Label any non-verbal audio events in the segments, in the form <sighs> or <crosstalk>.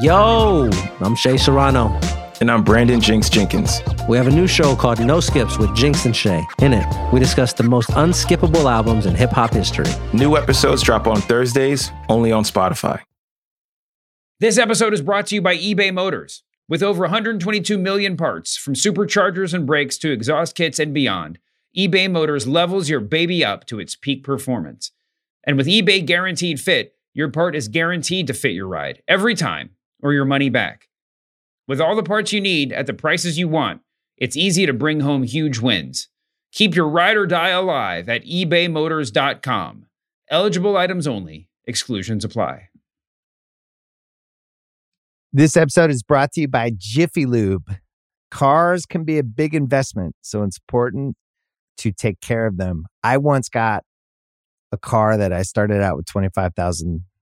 Yo, I'm Shea Serrano. And I'm Brandon Jinx Jenkins. We have a new show called No Skips with Jinx and Shea. In it, we discuss the most unskippable albums in hip hop history. New episodes drop on Thursdays, only on Spotify. This episode is brought to you by eBay Motors. With over 122 million parts, from superchargers and brakes to exhaust kits and beyond, eBay Motors levels your baby up to its peak performance. And with eBay Guaranteed Fit, your part is guaranteed to fit your ride every time or your money back. With all the parts you need at the prices you want, it's easy to bring home huge wins. Keep your ride or die alive at ebaymotors.com. Eligible items only, exclusions apply. This episode is brought to you by Jiffy Lube. Cars can be a big investment, so it's important to take care of them. I once got a car that I started out with 25,000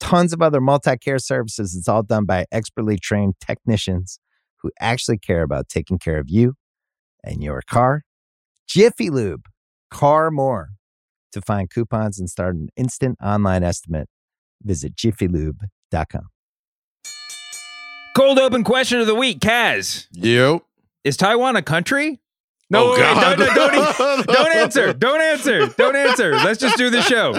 tons of other multi care services. It's all done by expertly trained technicians who actually care about taking care of you and your car. Jiffy Lube, car more. To find coupons and start an instant online estimate, visit jiffylube.com. Cold open question of the week, Kaz. Yep. Is Taiwan a country? Oh, no, Oh, wait, God. don't, don't, don't, <laughs> don't answer. Don't answer. Don't answer. Let's just do the show.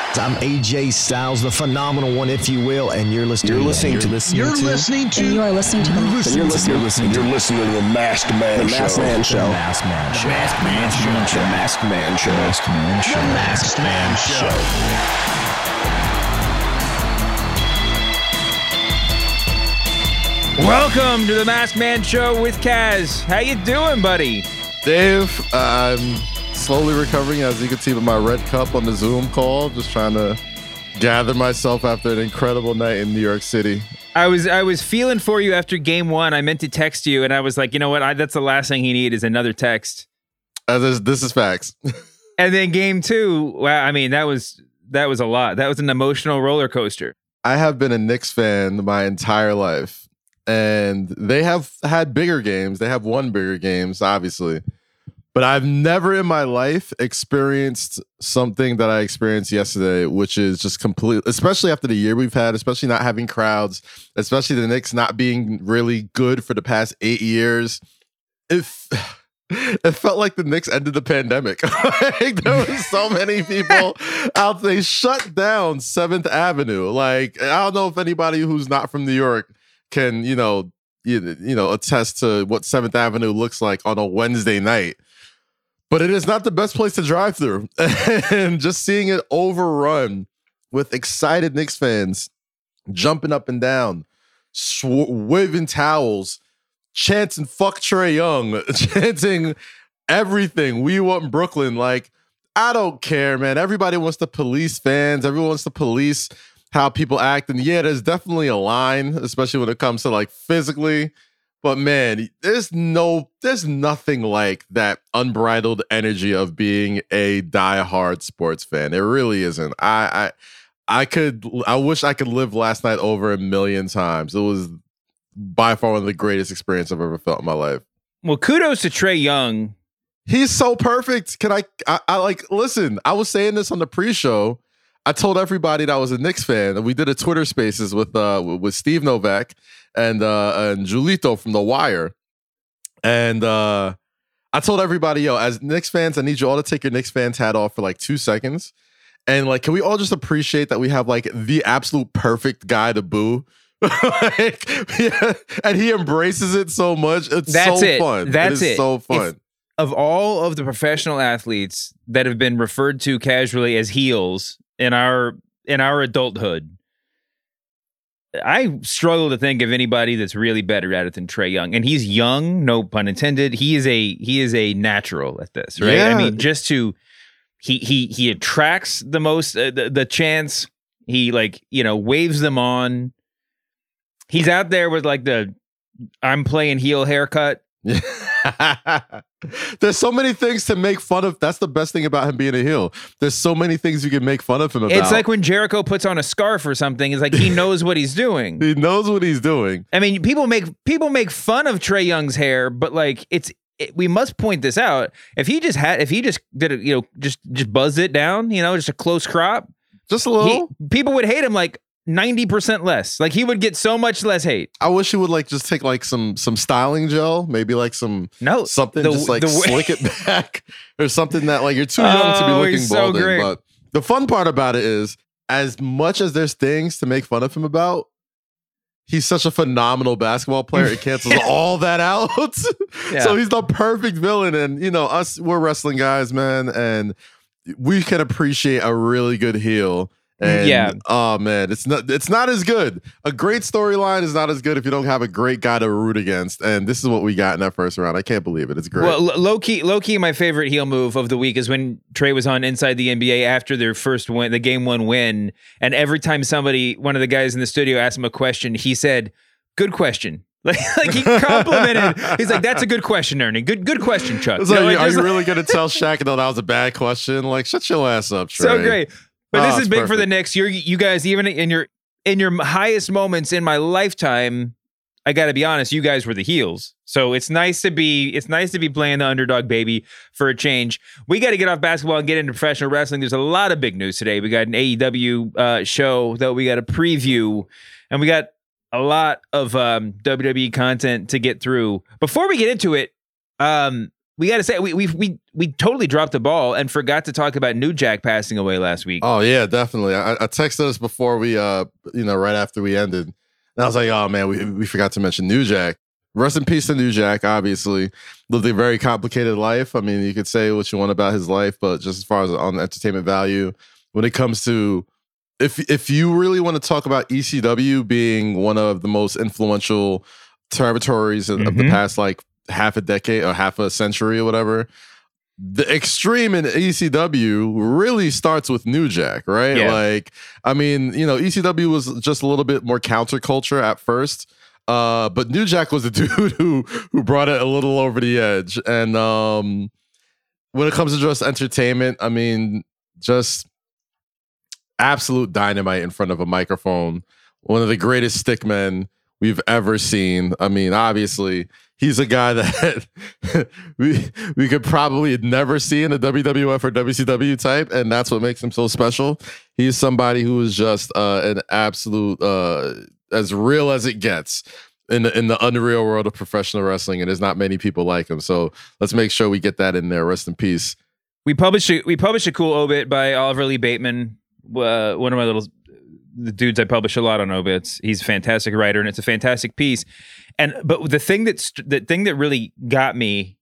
I'm AJ Styles, the phenomenal one, if you will, and you're listening. You're listening to this. You're listening to. And you are listening to the You're listening. You're listening, you're listening to the Masked Man Show. The Show. Masked Man Show. Masked Man Show. Masked Man Show. The Masked Man Show. Masked Man Masked Man Show. Welcome to the Masked Man Show with Kaz. How you doing, buddy? Dave, I'm slowly recovering as you can see with my red cup on the Zoom call, just trying to gather myself after an incredible night in New York City. I was I was feeling for you after game one. I meant to text you, and I was like, you know what? I, that's the last thing he need is another text. Uh, this, this is facts. <laughs> And then game two, wow, I mean, that was that was a lot. That was an emotional roller coaster. I have been a Knicks fan my entire life, and they have had bigger games. They have won bigger games, obviously. But I've never in my life experienced something that I experienced yesterday, which is just complete, especially after the year we've had, especially not having crowds, especially the Knicks not being really good for the past eight years. If <sighs> it felt like the Knicks ended the pandemic. <laughs> like, there was so many people out. They shut down Seventh Avenue. Like I don't know if anybody who's not from New York can, you know, you, you know, attest to what Seventh Avenue looks like on a Wednesday night. But it is not the best place to drive through, <laughs> and just seeing it overrun with excited Knicks fans jumping up and down, sw- waving towels, chanting "fuck Trae Young," <laughs> chanting everything. We want Brooklyn. Like I don't care, man. Everybody wants to police fans. Everyone wants to police how people act. And yeah, there's definitely a line, especially when it comes to like physically. But man, there's no, there's nothing like that unbridled energy of being a diehard sports fan. It really isn't. I, I, I could, I wish I could live last night over a million times. It was by far one of the greatest experiences I've ever felt in my life. Well, kudos to Trae Young. He's so perfect. Can I, I? I like. Listen, I was saying this on the pre-show. I told everybody that I was a Knicks fan, and we did a Twitter Spaces with uh with Steve Novak and uh and Julito from The Wire, and uh I told everybody, yo, as Knicks fans, I need you all to take your Knicks fans hat off for like two seconds, and like, can we all just appreciate that we have like the absolute perfect guy to boo. <laughs> like, yeah, and he embraces it so much. It's That's so it. fun. That's it. Is it. so If- fun. of all of the professional athletes that have been referred to casually as heels in our in our adulthood, I struggle to think of anybody that's really better at it than Trae Young. And he's young, no pun intended. He is a he is a natural at this, right? I mean, just to he he he attracts the most uh, the, the chance. He like you know waves them on. He's out there with like the I'm playing heel haircut. <laughs> <laughs> There's so many things to make fun of. That's the best thing about him being a heel. There's so many things you can make fun of him about. It's like when Jericho puts on a scarf or something. It's like he <laughs> knows what he's doing. he knows what he's doing. I mean, people make people make fun of Trae Young's hair, but like it's it, we must point this out. If he just had, if he just did it, you know, just just buzzed it down, you know, just a close crop, just a he, little. people would hate him like ninety percent less. Like he would get so much less hate. I wish he would like just take like some some styling gel, maybe like some No, something, the- just like way- slick it <laughs> back or something that like you're too young to be Oh, looking he's so. But the fun part about it is, as much as there's things to make fun of him about, he's such a phenomenal basketball player. It cancels <laughs> all that out. <laughs> Yeah. So he's the perfect villain. And you know, us we're wrestling guys, man, and we can appreciate a really good heel. And Yeah. oh man, it's not it's not as good. A great storyline is not as good if you don't have a great guy to root against. And this is what we got in that first round. I can't believe it. It's great. Well, low key, low key, my favorite heel move of the week is when Trae was on Inside the NBA after their first win, the game one win, and every time somebody, one of the guys in the studio asked him a question, he said, "Good question." <laughs> Like, like he complimented. He's like, "That's a good question, Ernie. Good, good question, Chuck." It's You like, know, like, are you like- really gonna tell Shaq no that was a bad question? Like, shut your ass up, <laughs> Trae. so great? But Oh, this is big for the perfect. Knicks. You're, you guys, even in your in your highest moments in my lifetime, I got to be honest, you guys were the heels. So it's nice to be it's nice to be playing the underdog baby for a change. We got to get off basketball and get into professional wrestling. There's a lot of big news today. We got an AEW uh, show that we got to preview, and we got a lot of um, WWE content to get through. Before we get into it, um, we got to say we we we we totally dropped the ball and forgot to talk about New Jack passing away last week. Oh yeah, definitely. I, I texted us before we, uh, you know, right after we ended, and I was like, "Oh man, we we forgot to mention New Jack. Rest in peace to New Jack. Obviously, lived a very complicated life. I mean, you could say what you want about his life, but just as far as on the entertainment value, when it comes to if if you really want to talk about ECW being one of the most influential territories of, of the Mhm. past like half a decade or half a century or whatever, the extreme in ECW really starts with New Jack, right? Yeah. Like, I mean, you know, ECW was just a little bit more counterculture at first. Uh, but New Jack was the <laughs> dude who who brought it a little over the edge. And um when it comes to just entertainment, I mean, just absolute dynamite in front of a microphone. One of the greatest stickmen we've ever seen. I mean, obviously, he's a guy that <laughs> we we could probably never see in a WWF or WCW type, and that's what makes him so special. He's somebody who is just uh, an absolute uh, as real as it gets. In the, in the unreal world of professional wrestling, and there's not many people like him. So let's make sure we get that in there. Rest in peace. we published a, we published a cool obit by Oliver Lee Bateman, uh, one of my little the dudes I publish a lot on obits. He's a fantastic writer, and it's a fantastic piece. And but the thing that the thing that really got me,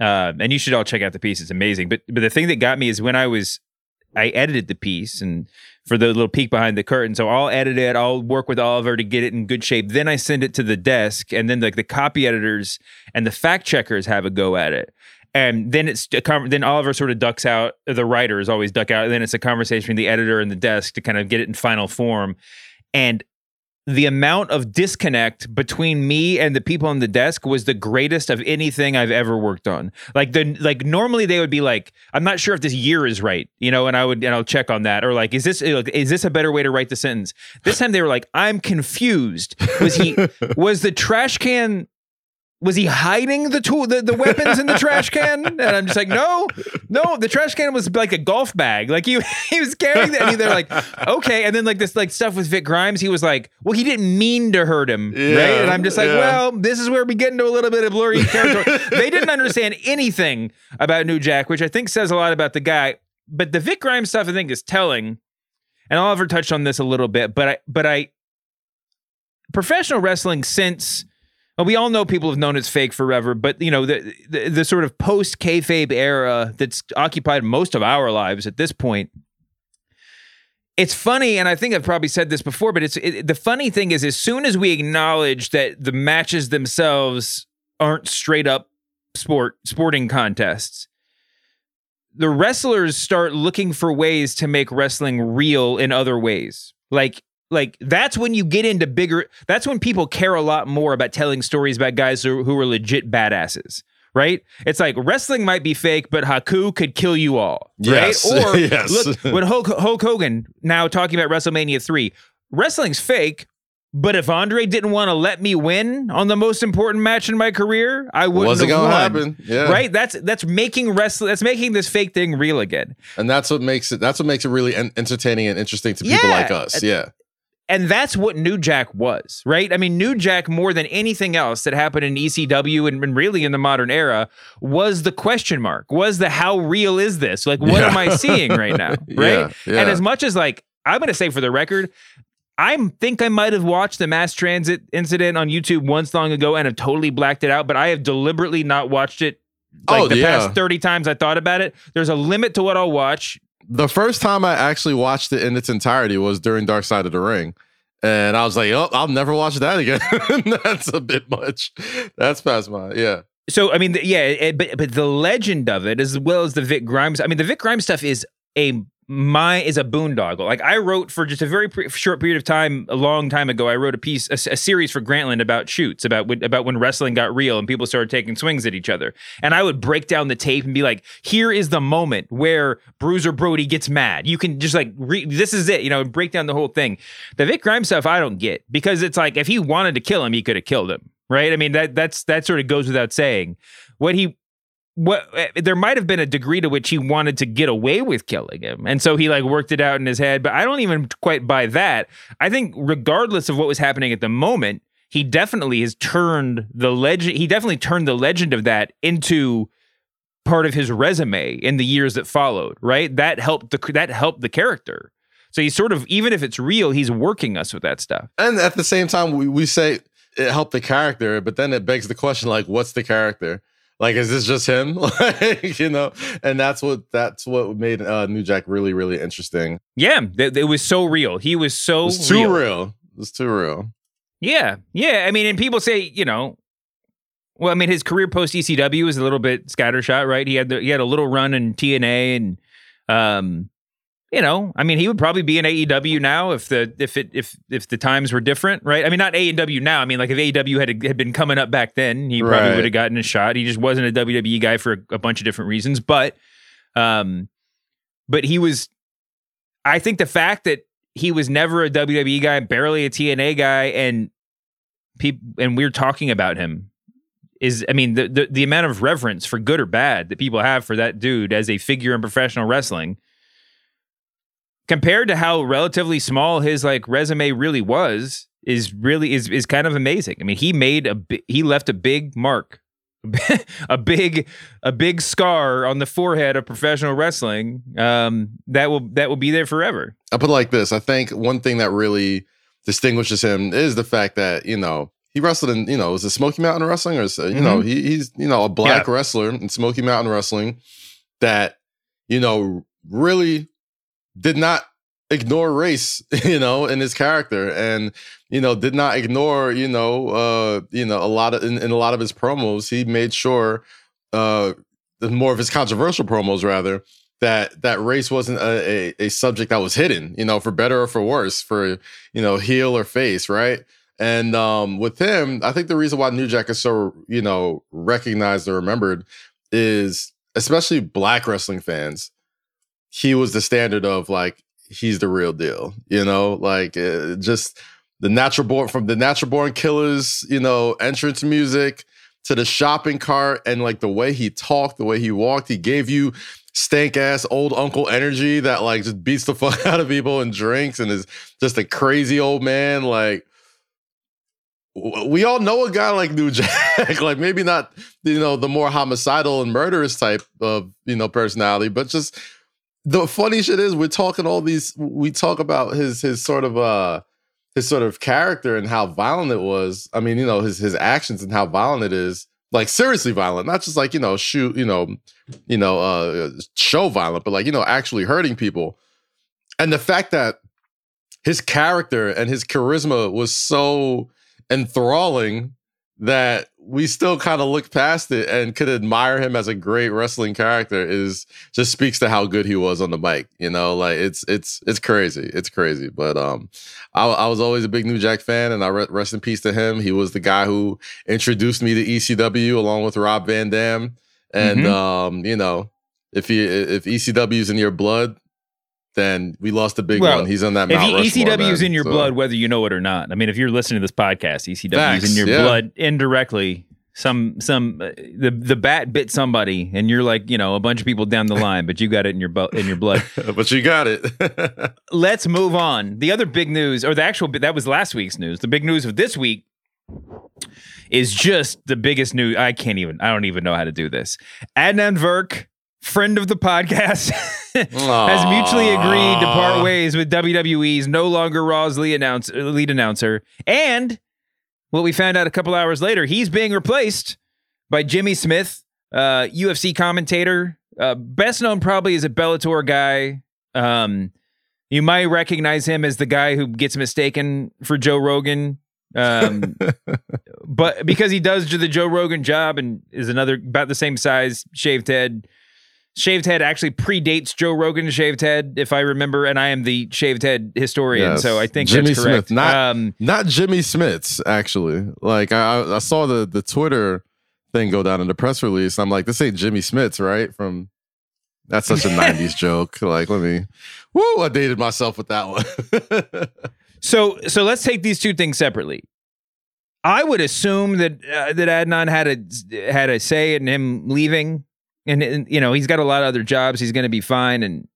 uh, and you should all check out the piece. It's amazing. But but the thing that got me is when I was I edited the piece and for the little peek behind the curtain. So I'll edit it. I'll work with Oliver to get it in good shape. Then I send it to the desk, and then like the copy editors and the fact checkers have a go at it. And then it's a con- then Oliver sort of ducks out. The writers always duck out. And then it's a conversation between the editor and the desk to kind of get it in final form. And the amount of disconnect between me and the people on the desk was the greatest of anything I've ever worked on. Like the like normally they would be like, I'm not sure if this year is right, you know, and I would and I'll check on that. Or like, is this is this a better way to write the sentence? This time they were like, I'm confused. Was he <laughs> was the trash can was he hiding the tool the, the weapons in the trash can? And i'm just like no no the trash can was like a golf bag. Like he, <laughs> he was carrying that and they're like okay. And then like this like stuff with vic grimes he was like well he didn't mean to hurt him right? And i'm just like yeah. well this is where we get into a little bit of blurry <laughs> territory. They didn't understand anything about new jack which i think says a lot about the guy. But the vic grimes stuff i think is telling. And oliver touched on this a little bit but i but i professional wrestling since Well, we all know people have known it's fake forever, but you know the the, the sort of post kayfabe era that's occupied most of our lives at this point. It's funny, and I think I've probably said this before, but it's it, the funny thing is, as soon as we acknowledge that the matches themselves aren't straight up sport sporting contests, the wrestlers start looking for ways to make wrestling real in other ways. Like like that's when you get into bigger that's when people care a lot more about telling stories about guys who, who are legit badasses right it's like wrestling might be fake but haku could kill you all right Yes. <laughs> or Yes. look when hulk, hulk hogan now talking about wrestlemania 3 wrestling's fake but if Andre didn't want to let me win on the most important match in my career, I wouldn't Wasn't have gonna won. happen. Yeah. Right? That's that's making wrestling. That's making this fake thing real again. And that's what makes it. That's what makes it really entertaining and interesting to people Yeah. like us. Yeah. And that's what New Jack was, right? I mean, New Jack more than anything else that happened in ECW and, and really in the modern era was the question mark, was the how real is this? Like, what Yeah. am I seeing right now, <laughs> right? Yeah, yeah. And as much as like I'm going to say for the record. I think I might have watched the mass transit incident on YouTube once long ago and have totally blacked it out, but I have deliberately not watched it like Oh, the yeah. past 30 times I thought about it. There's a limit to what I'll watch. The first time I actually watched it in its entirety was during Dark Side of the Ring. And I was like, oh, I'll never watch that again. <laughs> That's a bit much. That's past my, yeah. So I mean, yeah, it, but but the legend of it, as well as the Vic Grimes. I mean, the Vic Grimes stuff is a my is a boondoggle. Like I wrote for just a very pre- short period of time, a long time ago. I wrote a piece, a, a series for Grantland about shoots, about when, about when wrestling got real and people started taking swings at each other. And I would break down the tape and be like, "Here is the moment where Bruiser Brody gets mad. You can just like, re- this is it, you know, break down the whole thing." The Vic Grimes stuff, I don't get because it's like if he wanted to kill him, he could have killed him, right? I mean that that's that sort of goes without saying. What he what eh, there might have been a degree to which he wanted to get away with killing him. And so he like worked it out in his head but i don't even quite buy that. I think regardless of what was happening at the moment he definitely has turned the legend he definitely turned the legend of that into part of his resume in the years that followed right? That helped the that helped the character. So he's sort of even if it's real he's working us with that stuff. And at the same time, we, we say it helped the character, but then it begs the question, like, what's the character? Like, is this just him? <laughs> like, you know, and that's what that's what made uh, New Jack really, really interesting. yeah th- it was so real he was so It's too real. It was too real. Yeah, yeah. I mean, and people say, you know, well, I mean, his career post ECW was a little bit scattershot, right? He had the, he had a little run in TNA, and um, you know, I mean, he would probably be in AEW now if the if it if if the times were different, right? I mean, not AEW now. I mean, like if AEW had had been coming up back then, he probably Right. would have gotten a shot. He just wasn't a WWE guy for a, a bunch of different reasons, but um, but he was. I think the fact that he was never a WWE guy, barely a TNA guy, and people and we're talking about him is I mean the, the the amount of reverence for good or bad that people have for that dude as a figure in professional wrestling compared to how relatively small his like resume really was is really is is kind of amazing. I mean, he made a he left a big mark <laughs> a big a big scar on the forehead of professional wrestling um that will that will be there forever. I put it like this. I think one thing that really distinguishes him is the fact that, you know, he wrestled in, you know, was it Smoky Mountain Wrestling or, you know, Mhm. he, he's, you know, a black wrestler in Smoky Mountain Wrestling that, you know, really did not ignore race, <laughs> you know, in his character and, you know, did not ignore, you know, uh, you know, a lot of, in, in a lot of his promos, he made sure, uh, more of his controversial promos rather, that that race wasn't a, a, a subject that was hidden, you know, for better or for worse, for you know, heel or face, right? And um, with him, I think the reason why New Jack is so you know recognized or remembered is especially black wrestling fans. He was the standard of like he's the real deal, you know, like uh, just the natural born from the natural born killers, you know, entrance music to the shopping cart and like the way he talked, the way he walked, he gave you stank ass old uncle energy that like just beats the <laughs> fuck out of people and drinks and is just a crazy old man. Like we all know a guy like New <laughs> Jack, like maybe not you know the more homicidal and murderous type of you know personality, but just the funny shit is we're talking all these we talk about his his sort of uh his sort of character and how violent it was. I mean, you know, his his actions and how violent it is. Like seriously violent, not just like, you know, shoot, you know, you know, uh show violent, but like, you know, actually hurting people. And the fact that his character and his charisma was so enthralling that we still kind of look past it and could admire him as a great wrestling character is just speaks to how good he was on the mic. You know, like it's it's it's crazy, it's crazy. But um, I, I was always a big New Jack fan, and I re- rest in peace to him. He was the guy who introduced me to ECW along with Rob Van Dam, and Mhm. um, you know, if he if ECW is in your blood. Then we lost a big Well, one. He's on that If Mount Rushmore, ECW is in your So- blood, whether you know it or not. I mean, if you're listening to this podcast, ECW is in your yeah. blood indirectly. Some some uh, the the bat bit somebody, and you're like you know a bunch of people down the line, but you got it in your bu- in your blood. <laughs> but you got it. <laughs> Let's move on. The other big news, or the actual that was last week's news. The big news of this week is just the biggest news. I can't even. I don't even know how to do this. Adnan Virk, friend of the podcast, <laughs> has mutually agreed to part ways with WWE's no longer Raw's lead, announce, lead announcer, and what we found out a couple hours later, he's being replaced by Jimmy Smith, uh, UFC commentator, uh, best known probably as a Bellator guy. Um, you might recognize him as the guy who gets mistaken for Joe Rogan. Um, <laughs> but because he does the Joe Rogan job and is another about the same size, shaved head. Shaved head actually predates Joe Rogan's shaved head, if I remember, and I am the shaved head historian, Yes. so I think Jimmy that's correct. Smith, not um, not Jimmy Smith's actually. Like I, I- I saw the the Twitter thing go down in the press release. I'm like, this ain't Jimmy Smith's, right? From that's such a <laughs> '90s joke. Like, let me. Woo! I dated myself with that one. <laughs> So so let's take these two things separately. I would assume that uh, that Adnan had a had a say in him leaving, and, and you know he's got a lot of other jobs. He's going to be fine, and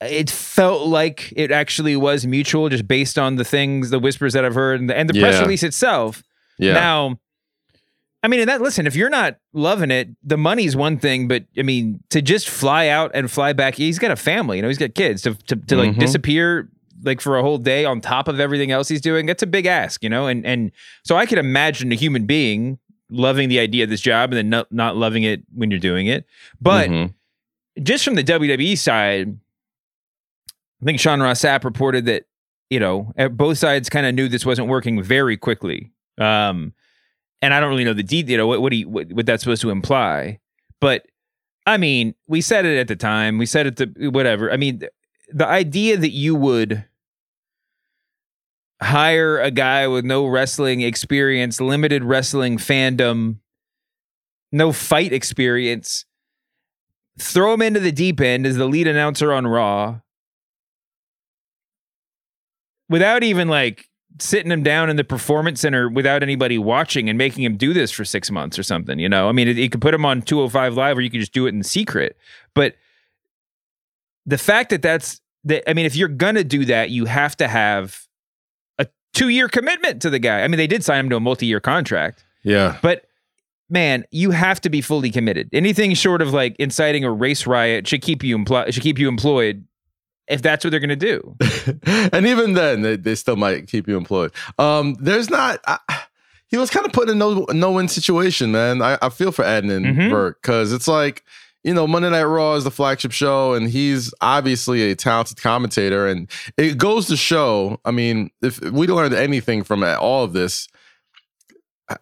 it felt like it actually was mutual, just based on the things, the whispers that I've heard, and the, and the press release itself. Yeah. Now, I mean, and that listen, if you're not loving it, the money's one thing, but I mean, to just fly out and fly back, he's got a family, you know, he's got kids. To to, to like Mhm. disappear like for a whole day on top of everything else he's doing, that's a big ask, you know. And and so I can imagine a human being loving the idea of this job and then not not loving it when you're doing it, but Mhm. just from the WWE side, I think Sean Ross Sapp reported that you know both sides kind of knew this wasn't working very quickly. Um, and I don't really know the detail. You know what what, he, what what that's supposed to imply, but I mean, we said it at the time. We said it to whatever. I mean, th- the idea that you would hire a guy with no wrestling experience, limited wrestling fandom, no fight experience, throw him into the deep end as the lead announcer on Raw without even like sitting him down in the performance center without anybody watching and making him do this for six months or something. You know, I mean, you could put him on 205 Live or you could just do it in secret. But the fact that that's that, I mean, if you're gonna do that, you have to have two year commitment to the guy. I mean, they did sign him to a multi year contract. Yeah. But man, you have to be fully committed. Anything short of like inciting a race riot should keep you employed. Should keep you employed if that's what they're going to do. <laughs> and even then, they, they still might keep you employed. Um, there's not. I, he was kind of put in a no no win situation, man. I, I feel for Adnan Mhm. Virk because it's like you know Monday Night Raw is the flagship show, and he's obviously a talented commentator, and it goes to show. I mean, if we learned anything from all of this.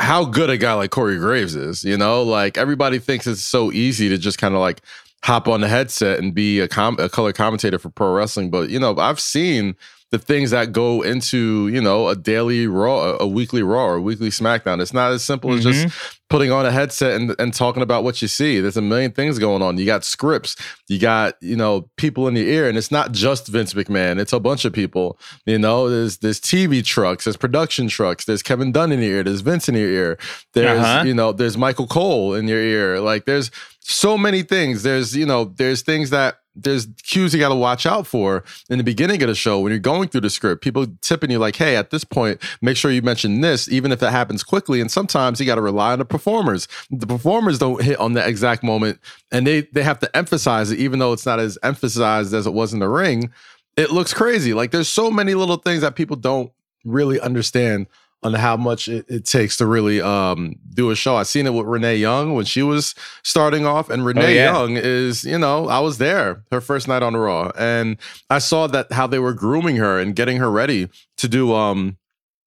How good a guy like Corey Graves is, you know, like everybody thinks it's so easy to just kind of like hop on the headset and be a, com- a color commentator for pro wrestling. But you know, I've seen the things that go into you know a daily Raw, a weekly Raw, or a weekly SmackDown. It's not as simple as just putting on a headset and, and talking about what you see. There's a million things going on. You got scripts, you got you know people in your ear, and it's not just Vince McMahon. It's a bunch of people. You know, there's there's TV trucks, there's production trucks, there's Kevin Dunn in your ear, there's Vince in your ear, there's Uh-huh. you know there's Michael Cole in your ear. Like there's so many things. There's you know there's things that there's cues you got to watch out for in the beginning of the show when you're going through the script. People tipping you like, "Hey, at this point, make sure you mention this, even if it happens quickly." And sometimes you got to rely on the performers. The performers don't hit on the exact moment, and they they have to emphasize it, even though it's not as emphasized as it was in the ring. It looks crazy. Like there's so many little things that people don't really understand on how much it, it takes to really um, do a show. I seen it with Renee Young when she was starting off, and Renee yeah. Young is, you know, I was there her first night on Raw, and I saw that how they were grooming her and getting her ready to do um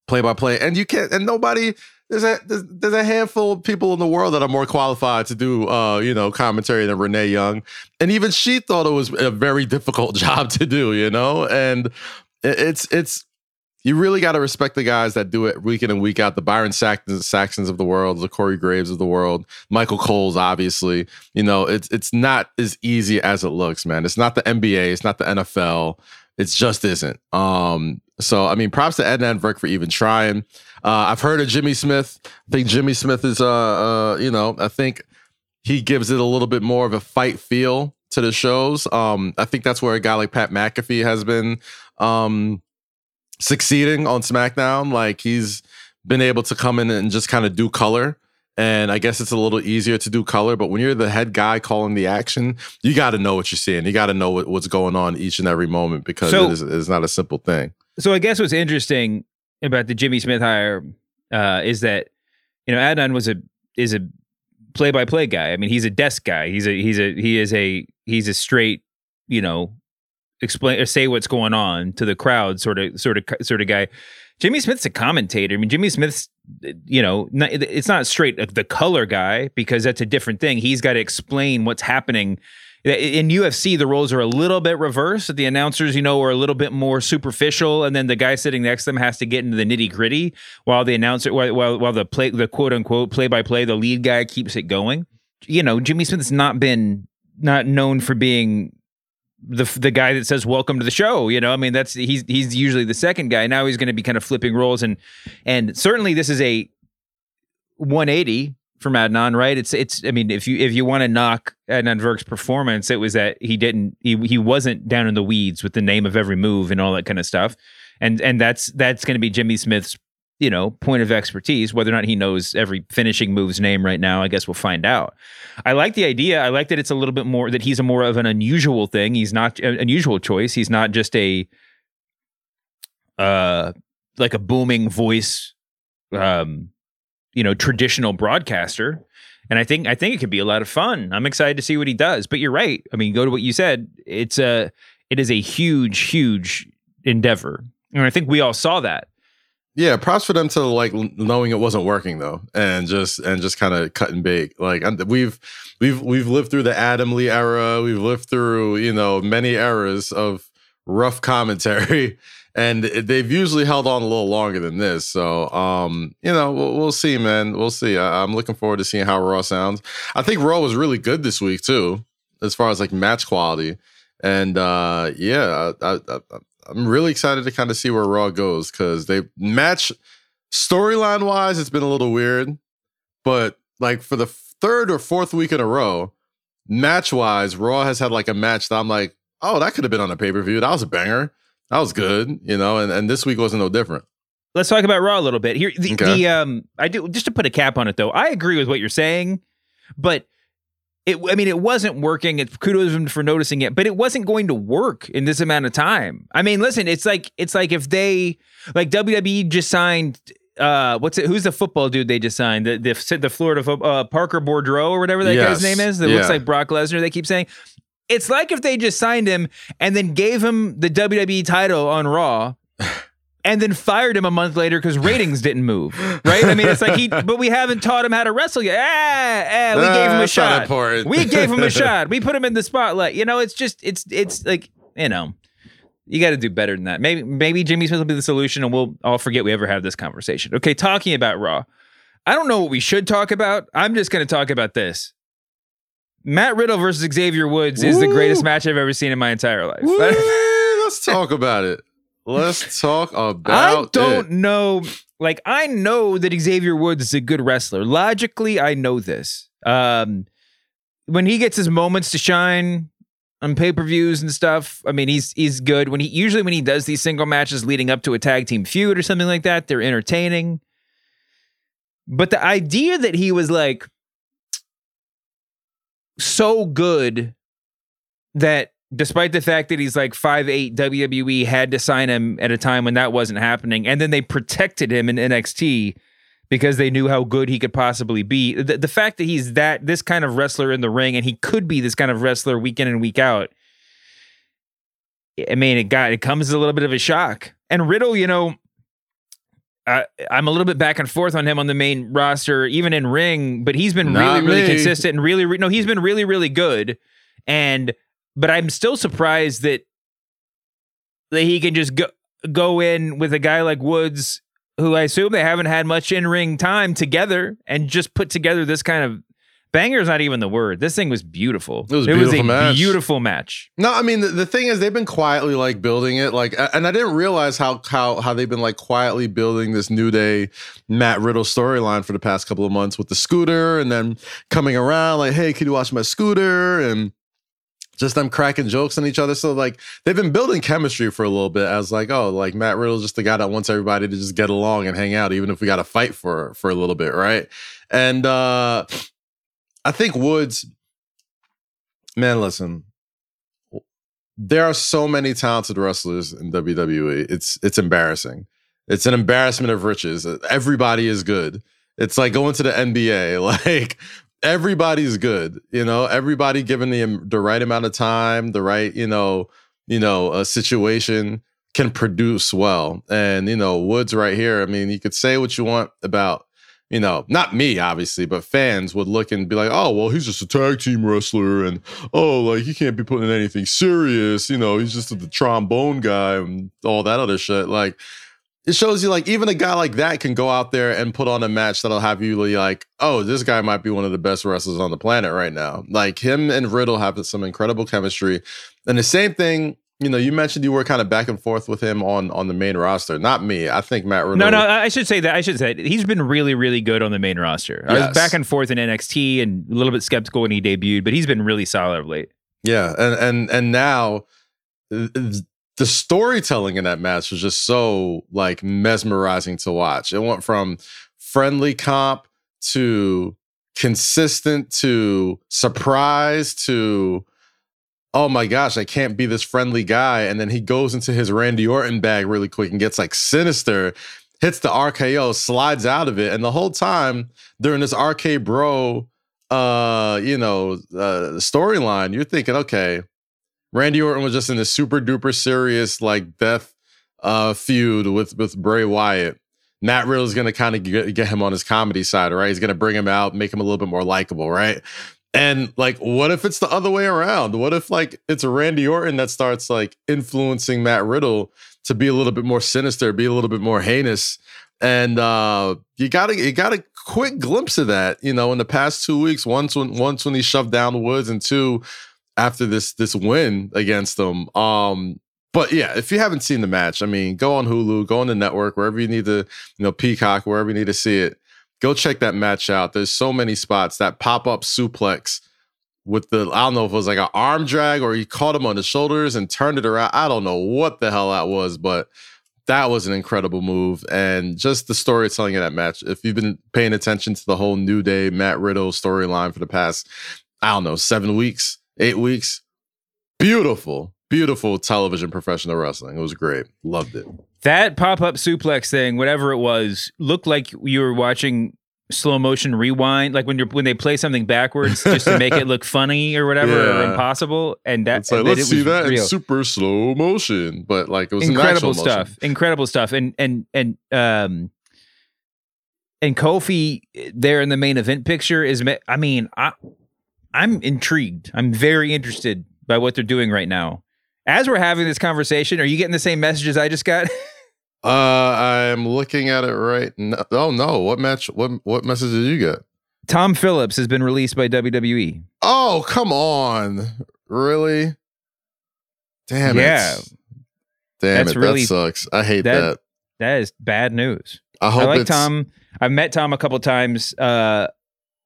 play by play, and you can't, and nobody. There's a there's, there's a handful of people in the world that are more qualified to do uh you know commentary than Renee Young, and even she thought it was a very difficult <laughs> job to do, you know, and it's it's you really got to respect the guys that do it week in and week out. The Byron Saxtons, Saxons of the world, the Corey Graves of the world, Michael Coles, obviously. You know, it's it's not as easy as it looks, man. It's not the NBA, it's not the NFL. It just isn't. Um, so I mean, props to Adnan Virk for even trying. Uh, I've heard of Jimmy Smith. I think Jimmy Smith is, uh, uh, you know, I think he gives it a little bit more of a fight feel to the shows. Um, I think that's where a guy like Pat McAfee has been um, succeeding on SmackDown. Like he's been able to come in and just kind of do color. And I guess it's a little easier to do color, but when you're the head guy calling the action, you got to know what you're seeing. You got to know what, what's going on each and every moment because So- it is, it's not a simple thing. So I guess what's interesting about the Jimmy Smith hire uh, is that you know Adnan was a is a play by play guy. I mean, he's a desk guy. He's a he's a he is a he's a straight you know explain or say what's going on to the crowd sort of sort of sort of guy. Jimmy Smith's a commentator. I mean, Jimmy Smith's you know not, it's not straight uh, the color guy because that's a different thing. He's got to explain what's happening. In UFC, the roles are a little bit reversed. The announcers, you know, are a little bit more superficial, and then the guy sitting next to them has to get into the nitty gritty while the announcer, while while, while the play, the quote unquote play by play, the lead guy keeps it going. You know, Jimmy Smith's not been not known for being the the guy that says welcome to the show you know? I mean that's he's he's usually the second guy. Now he's going to be kind of flipping roles and and certainly this is a 180 from Adnan right? It's it's i mean if you if you want to knock Adnan Virk's performance it was that he didn't he he wasn't down in the weeds with the name of every move and all that kind of stuff. And and that's that's going to be Jimmy Smith's you know point of expertise whether or not he knows every finishing move's name right now i guess we'll find out. I like the idea. I like that it's a little bit more that he's a more of an unusual thing. He's not an unusual choice. He's not just a uh like a booming voice um you know traditional broadcaster. And i think i think it could be a lot of fun. I'm excited to see what he does. But you're right. I mean go to what you said. It's a it is a huge huge endeavor. And i think we all saw that Yeah, props for them to like knowing it wasn't working though, and just and just kind of cut and bake. Like we've we've we've lived through the Adam Lee era. We've lived through you know many eras of rough commentary, <laughs> and they've usually held on a little longer than this. So um, you know we'll, we'll see, man. We'll see. I, I'm looking forward to seeing how Raw sounds. I think Raw was really good this week too, as far as like match quality. And uh, yeah, I, I, I, I'm really excited to kind of see where Raw goes because they match storyline wise. It's been a little weird, but like for the third or fourth week in a row, match wise, Raw has had like a match that I'm like, oh, that could have been on a pay per view. That was a banger. That was good, you know. And and this week wasn't no different. let's talk about Raw a little bit here. The, Okay. the um, I do just to put a cap on it though. I agree with what you're saying, but it. I mean, it wasn't working. It's kudos him for noticing it, but it wasn't going to work in this amount of time. I mean, listen, it's like it's like if they like WWE just signed. Uh, what's it? Who's the football dude they just signed? The the, the Florida uh, Parker Boudreaux or whatever that guy's name is. That looks like Brock Lesnar. They keep saying. It's like if they just signed him and then gave him the WWE title on Raw <laughs> and then fired him a month later because ratings didn't move. Right? I mean, it's like he, <laughs> but we haven't taught him how to wrestle yet. Ah, ah, we Ah, gave him a shot. We gave him a <laughs> shot. We put him in the spotlight. You know, it's just, it's, it's like, you know, you got to do better than that. Maybe, maybe Jimmy Smith will be the solution, and we'll all forget we ever have this conversation. Okay, talking about Raw. I don't know what we should talk about. I'm just going to talk about this. Matt Riddle versus Xavier Woods is the greatest match I've ever seen in my entire life. Woo, <laughs> Let's talk about it. Let's talk about I don't it. know. Like I know that Xavier Woods is a good wrestler. Logically, I know this. Um, when he gets his moments to shine on pay per views and stuff, I mean, he's he's good. When he usually when he does these single matches leading up to a tag team feud or something like that, they're entertaining. But the idea that he was like so good that despite the fact that he's like 5'8, WWE had to sign him at a time when that wasn't happening. And then they protected him in NXT because they knew how good he could possibly be. The, the fact that he's that this kind of wrestler in the ring and he could be this kind of wrestler week in and week out. I mean, it got it comes as a little bit of a shock. And Riddle, you know, I, I'm a little bit back and forth on him on the main roster, even in ring, but he's been Not really, really consistent and really, re- no, he's been really, really good. And, but I'm still surprised that that he can just go go in with a guy like Woods, who I assume they haven't had much in ring time together, and just put together this kind of banger is not even the word. This thing was beautiful. It was a beautiful a match. beautiful match. No, I mean the, the thing is they've been quietly like building it, like, and I didn't realize how how how they've been like quietly building this New Day Matt Riddle storyline for the past couple of months with the scooter, and then coming around like, hey, can you watch my scooter? And just them cracking jokes on each other. So like they've been building chemistry for a little bit as like, oh, like Matt Riddle's just the guy that wants everybody to just get along and hang out, even if we got to fight for for a little bit, right? And uh I think Woods, man, listen, there are so many talented wrestlers in WWE. It's it's embarrassing. It's an embarrassment of riches. Everybody is good. It's like going to the NBA. <laughs> Like everybody's good. You know, everybody given the the right amount of time, the right you know you know a situation can produce well. And you know, Woods right here. I mean, you could say what you want about you know, not me, obviously, but fans would look and be like, oh, well, he's just a tag team wrestler. And, oh, like, he can't be putting in anything serious. You know, he's just the trombone guy and all that other shit. Like, it shows you, like, even a guy like that can go out there and put on a match that'll have you like, oh, this guy might be one of the best wrestlers on the planet right now. Like, him and Riddle have some incredible chemistry. And the same thing, you know, you mentioned you were kind of back and forth with him on on the main roster. Not me. I think Matt Riddle. No, no, I should say that. I should say he's been really, really good on the main roster. I was back and forth in NXT and a little bit skeptical when he debuted, but he's been really solid of late. Yeah, and and and now the storytelling in that match was just so like mesmerizing to watch. It went from friendly comp to consistent to surprise to oh my gosh, I can't be this friendly guy. And then he goes into his Randy Orton bag really quick and gets like sinister, hits the RKO, slides out of it. And the whole time during this RK Bro, uh, you know, uh, storyline, you're thinking, okay, Randy Orton was just in this super duper serious like death uh, feud with with Bray Wyatt. Matt Riddle is gonna kind of get, get him on his comedy side, right? He's gonna bring him out, make him a little bit more likable, right? And like, what if it's the other way around? What if like it's Randy Orton that starts like influencing Matt Riddle to be a little bit more sinister, be a little bit more heinous? And uh you gotta you got a quick glimpse of that, you know, in the past two weeks. Once when once when he shoved down the Woods, and two after this this win against them. Um, but yeah, if you haven't seen the match, I mean, go on Hulu, go on the network, wherever you need to, you know, Peacock, wherever you need to see it go check that match out. There's so many spots. That pop up suplex with the I don't know if it was like an arm drag or he caught him on the shoulders and turned it around. I don't know what the hell that was, but that was an incredible move. And just the storytelling of that match. If you've been paying attention to the whole New Day Matt Riddle storyline for the past, I don't know, seven weeks, eight weeks, beautiful, beautiful television professional wrestling. It was great. Loved it. That pop up suplex thing, whatever it was, looked like you were watching slow motion rewind, like when you're when they play something backwards <laughs> just to make it look funny or whatever or impossible. And that It's like, and let's see that in super slow motion, but like it was incredible actual motion. stuff incredible stuff and and and um and kofi there in the main event picture is i mean i i'm intrigued i'm very interested by what they're doing right now as we're having this conversation are you getting the same messages i just got <laughs> Uh, I'm looking at it right now. Oh no, what match? What what message did you get? tom phillips has been released by wwe Oh come on, really? Damn Yeah. it! Damn That's it! really- that sucks. I hate that- that. that is bad news I i hope like it's, tom i've met tom a couple times uh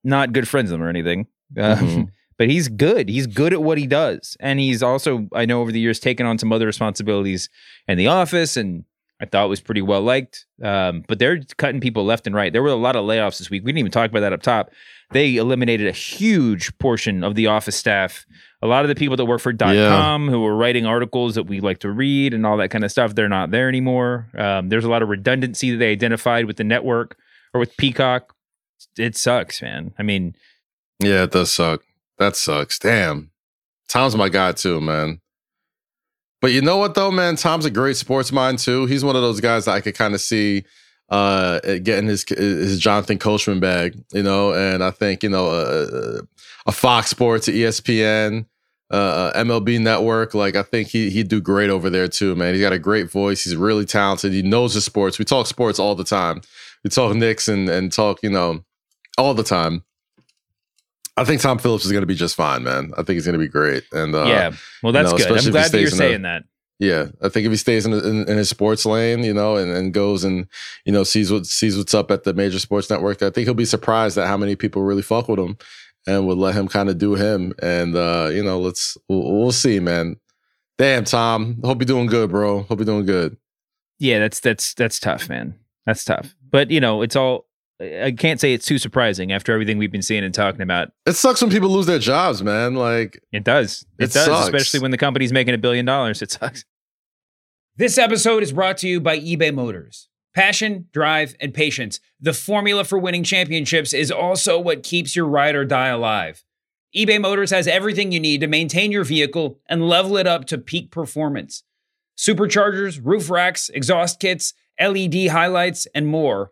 not good friends with him or anything uh, Mhm. <laughs> but he's good. He's good at what he does, and he's also, I know, over the years taken on some other responsibilities in the office, and I thought was pretty well liked. Um, but they're cutting people left and right. There were a lot of layoffs this week. We didn't even talk about that up top. They eliminated a huge portion of the office staff. A lot of the people that work for .com who were writing articles that we like to read and all that kind of stuff, they're not there anymore. Um, there's a lot of redundancy that they identified with the network or with Peacock. It sucks, man. I mean, Yeah, it does suck. That sucks. Damn. Tom's my guy too, man. But you know what though, man? Tom's a great sports mind too. He's one of those guys that I could kind of see uh getting his his Jonathan Coachman bag, you know, and I think, you know, a, a Fox Sports, ESPN, uh, MLB Network, like I think he he'd do great over there too, man. He's got a great voice. He's really talented. He knows the sports. We talk sports all the time. We talk Knicks and and talk, you know, all the time. I think Tom Phillips is going to be just fine, man. I think he's going to be great. And uh, yeah, well, that's you know, good. I'm especially if he glad that you're saying a- that. Yeah, I think if he stays in, in, in his sports lane, you know, and, and goes and you know sees what sees what's up at the major sports network, I think he'll be surprised at how many people really fuck with him and would let him kind of do him. And uh, you know, let's we'll, we'll see, man. Damn, Tom. Hope you're doing good, bro. Hope you're doing good. Yeah, that's that's that's tough, man. That's tough. But you know, it's all. I can't say it's too surprising after everything we've been seeing and talking about. It sucks when people lose their jobs, man. Like It does. It, It does, sucks. especially when the company's making a billion dollars. It sucks. This episode is brought to you by eBay Motors. Passion, drive, and patience. The formula for winning championships is also what keeps your ride or die alive. eBay Motors has everything you need to maintain your vehicle and level it up to peak performance. Superchargers, roof racks, exhaust kits, LED highlights, and more.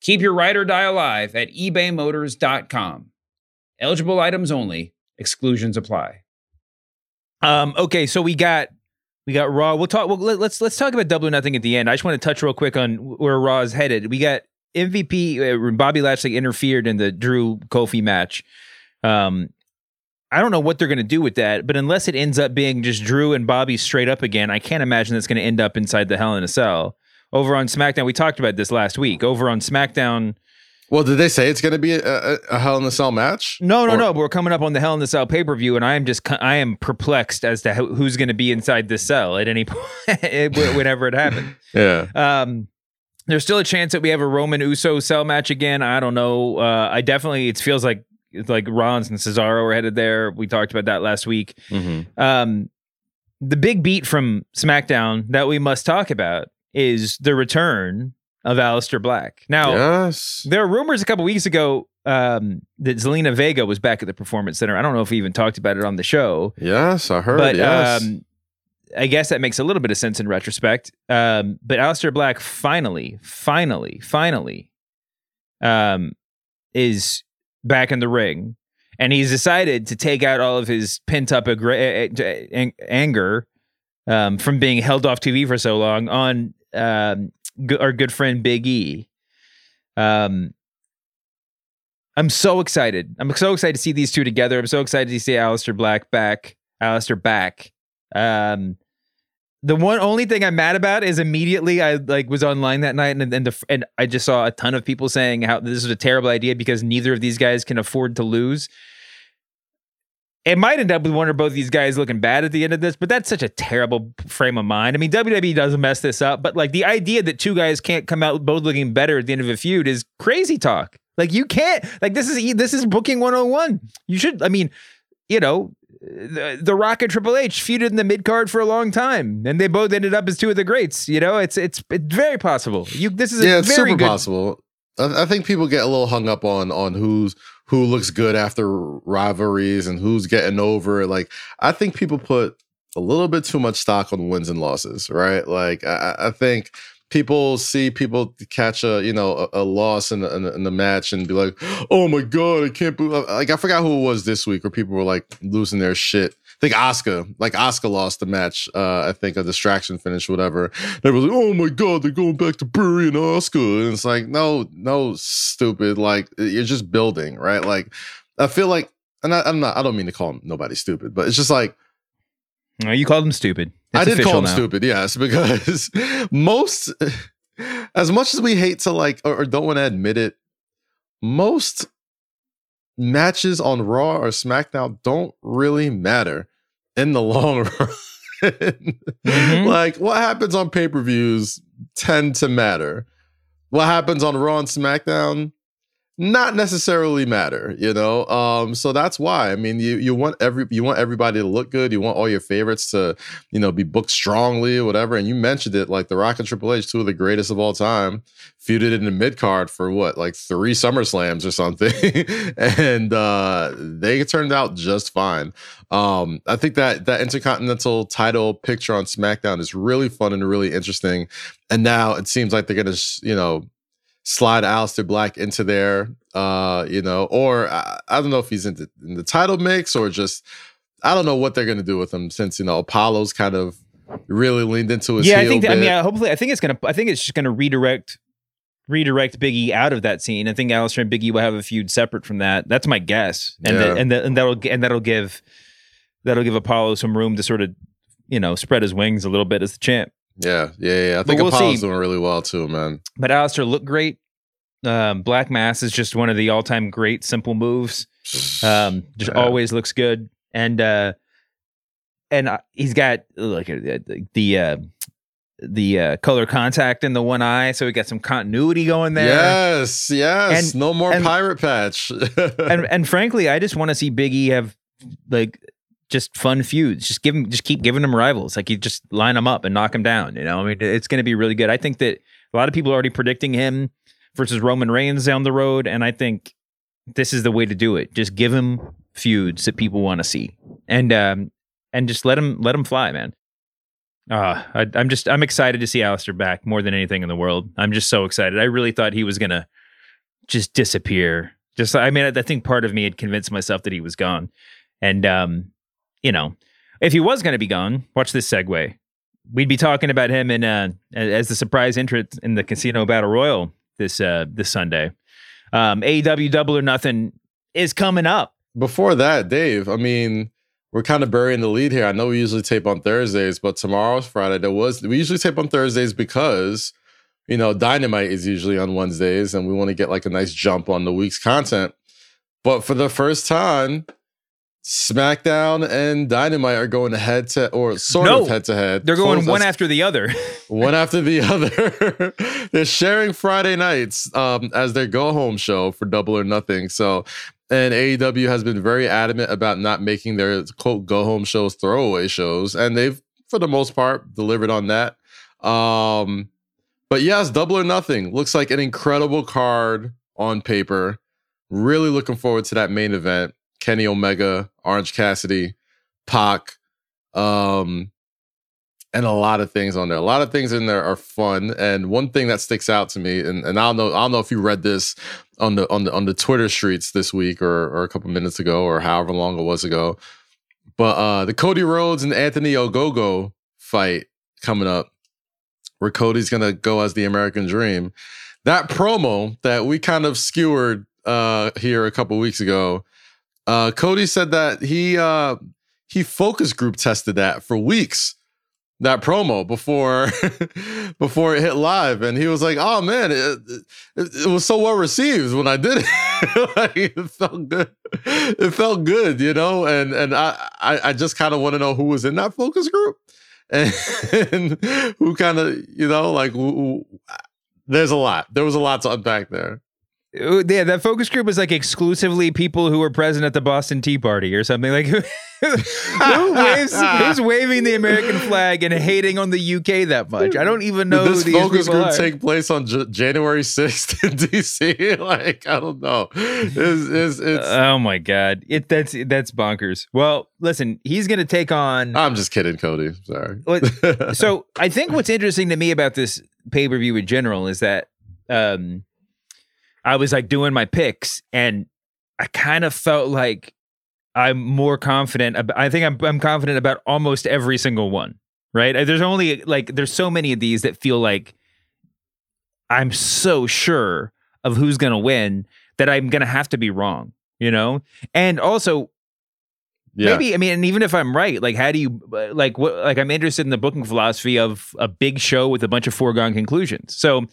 Keep your ride or die alive at ebaymotors.com. Eligible items only, exclusions apply. Um, okay, so we got we got Raw. We'll talk. Well, let, let's let's talk about Double or Nothing at the end. I just want to touch real quick on where Raw is headed. We got MVP uh, Bobby Lashley interfered in the Drew Kofi match. Um, I don't know what they're going to do with that, but unless it ends up being just Drew and Bobby straight up again, I can't imagine that's going to end up inside the Hell in a Cell. Over on SmackDown, we talked about this last week. Over on SmackDown, Well, did they say it's going to be a, a, a Hell in the Cell match? no, no, Or- no. But we're coming up on the Hell in the Cell pay per view, and I am just I am perplexed as to who's going to be inside this cell at any <laughs> point, whenever it happens. <laughs> Yeah. Um, there's still a chance that we have a Roman Uso cell match again. I don't know. Uh, I definitely it feels like like Rollins and Cesaro are headed there. We talked about that last week. Mm-hmm. Um, the big beat from SmackDown that we must talk about is the return of Aleister Black. Now, yes. there are rumors a couple weeks ago um, that Zelina Vega was back at the Performance Center. I don't know if we even talked about it on the show. Yes, I heard. But yes. um, I guess that makes a little bit of sense in retrospect. Um, but Aleister Black finally, finally, finally um, is back in the ring. And he's decided to take out all of his pent up aggr- eh, eh, anger um, from being held off TV for so long on um, our good friend Big E. Um, I'm so excited. I'm so excited to see these two together. I'm so excited to see Aleister Black back. Aleister back. Um, the one only thing I'm mad about is immediately I like was online that night and and, the, and I just saw a ton of people saying how this is a terrible idea because neither of these guys can afford to lose. It might end up with one or both of these guys looking bad at the end of this, but that's such a terrible frame of mind. I mean, WWE doesn't mess this up, but like the idea that two guys can't come out both looking better at the end of a feud is crazy talk. Like you can't. Like this is this is booking 101. You should. I mean, you know, the, the Rock and Triple H feuded in the mid card for a long time, and they both ended up as two of the greats. You know, it's it's it's very possible. You this is yeah, a it's very super good, possible. I, I think people get a little hung up on on who's who looks good after rivalries and who's getting over. Like, I think people put a little bit too much stock on wins and losses, right? Like, I, I think people see people catch a you know a, a loss in in, in the match and be like, oh my god, I can't believe. Like, I forgot who it was this week where people were like losing their shit think Oscar, like Oscar lost the match. Uh, I think a distraction finish, whatever. They were like, "Oh my god, they're going back to Bray and Oscar," and it's like, no, no, stupid. Like you're just building, right? Like I feel like, and I, I'm not. I don't mean to call nobody stupid, but it's just like No, you called him stupid. I did call him now. stupid, yes, <laughs> because most, as much as we hate to like or, or don't want to admit it, most matches on Raw or SmackDown don't really matter in the <laughs> long run. Mm-hmm. Like what happens on pay per views tend to matter. What happens on Raw and SmackDown not necessarily matter, you know. Um, so that's why. I mean, you you want every you want everybody to look good. You want all your favorites to, you know, be booked strongly or whatever. And you mentioned it, like The Rock and Triple H, two of the greatest of all time, feuded in the mid card for what, like three Summer Slams or something, <laughs> and uh, they turned out just fine. Um, I think that that Intercontinental title picture on SmackDown is really fun and really interesting. And now it seems like they're gonna, you know slide Aleister Black into there, uh, you know, or I, I don't know if he's in the, in the title mix or just I don't know what they're gonna do with him since you know Apollo's kind of really leaned into his yeah, I think. That, I mean, hopefully, I think it's gonna. I think it's just gonna redirect, redirect Biggie out of that scene. I think Aleister and Biggie will have a feud separate from that. That's my guess, and Yeah. that, and that, and that'll and that'll give that'll give Apollo some room to sort of you know spread his wings a little bit as the champ. Yeah, yeah, yeah. I think we'll Apollo's see. doing really well too, man. But Aleister looked great. Um, Black Mass is just one of the all-time great simple moves. Um, just Yeah. always looks good, and uh, and uh, he's got like uh, the the uh, the uh, color contact in the one eye, so we got some continuity going there. Yes, yes. And- no more and- pirate patch. <laughs> and and frankly, I just want to see Biggie have like just fun feuds. Just give him, just keep giving them rivals. Like you just line them up and knock them down. You know, I mean, it's going to be really good. I think that a lot of people are already predicting him versus Roman Reigns down the road, and I think this is the way to do it. Just give him feuds that people want to see, and um, and just let him let him fly, man. Uh, I, I'm just I'm excited to see Aleister back more than anything in the world. I'm just so excited. I really thought he was gonna just disappear. Just I mean, I, I think part of me had convinced myself that he was gone, and um, you know, if he was gonna be gone, watch this segue. We'd be talking about him in uh, as the surprise entrant in the Casino Battle Royal this uh this Sunday. Um, AEW Double or Nothing is coming up. Before that, Dave, I mean, we're kind of burying the lead here. I know we usually tape on Thursdays, but tomorrow's Friday. There was we usually tape on Thursdays because you know Dynamite is usually on Wednesdays, and we want to get like a nice jump on the week's content. But for the first time, SmackDown and Dynamite are going head to or sort No, of head to head. They're going <laughs> one after the other. one after the other. They're sharing Friday nights um, as their go home show for Double or Nothing. So, and AEW has been very adamant about not making their quote go home shows throwaway shows, and they've for the most part delivered on that. Um, but yes, Double or Nothing looks like an incredible card on paper. Really looking forward to that main event. Kenny Omega, Orange Cassidy, Pac, um, and a lot of things on there. A lot of things in there are fun. And one thing that sticks out to me, and, and I don't know, I don't know if you read this on the on the on the Twitter streets this week or or a couple minutes ago or however long it was ago. But uh the Cody Rhodes and Anthony Ogogo fight coming up, where Cody's gonna go as the American Dream. That promo that we kind of skewered uh here a couple weeks ago, uh Cody said that he uh he focus group tested that for weeks that promo before <laughs> before it hit live. And he was like oh man it, it, it was so well received when i did it. <laughs> Like, it felt good. It felt good you know? And and i i, I just kind of want to know who was in that focus group and, <laughs> and who kind of you know like who, who- there's a lot. There was a lot to unpack there Yeah, that focus group was like exclusively people who were present at the Boston Tea Party or something. Like, who, <laughs> who waves, who's waving the American flag and hating on the UK that much? I don't even know Did who this these focus group are. take place on J- January 6th in DC? <laughs> like, I don't know. It's, it's, it's, oh my god, it that's that's bonkers. Well, listen, he's gonna take on. I'm just kidding, Cody. Sorry. <laughs> So I think what's interesting to me about this pay per view in general is that um, I was like doing my picks, and I kind of felt like I'm more confident. About, I think I'm I'm confident about almost every single one. Right? There's only like there's so many of these that feel like I'm so sure of who's going to win that I'm going to have to be wrong. You know, and also Yeah. Maybe I mean, and even if I'm right, like, how do you uh, like what? Like, I'm interested in the booking philosophy of a big show with a bunch of foregone conclusions. So,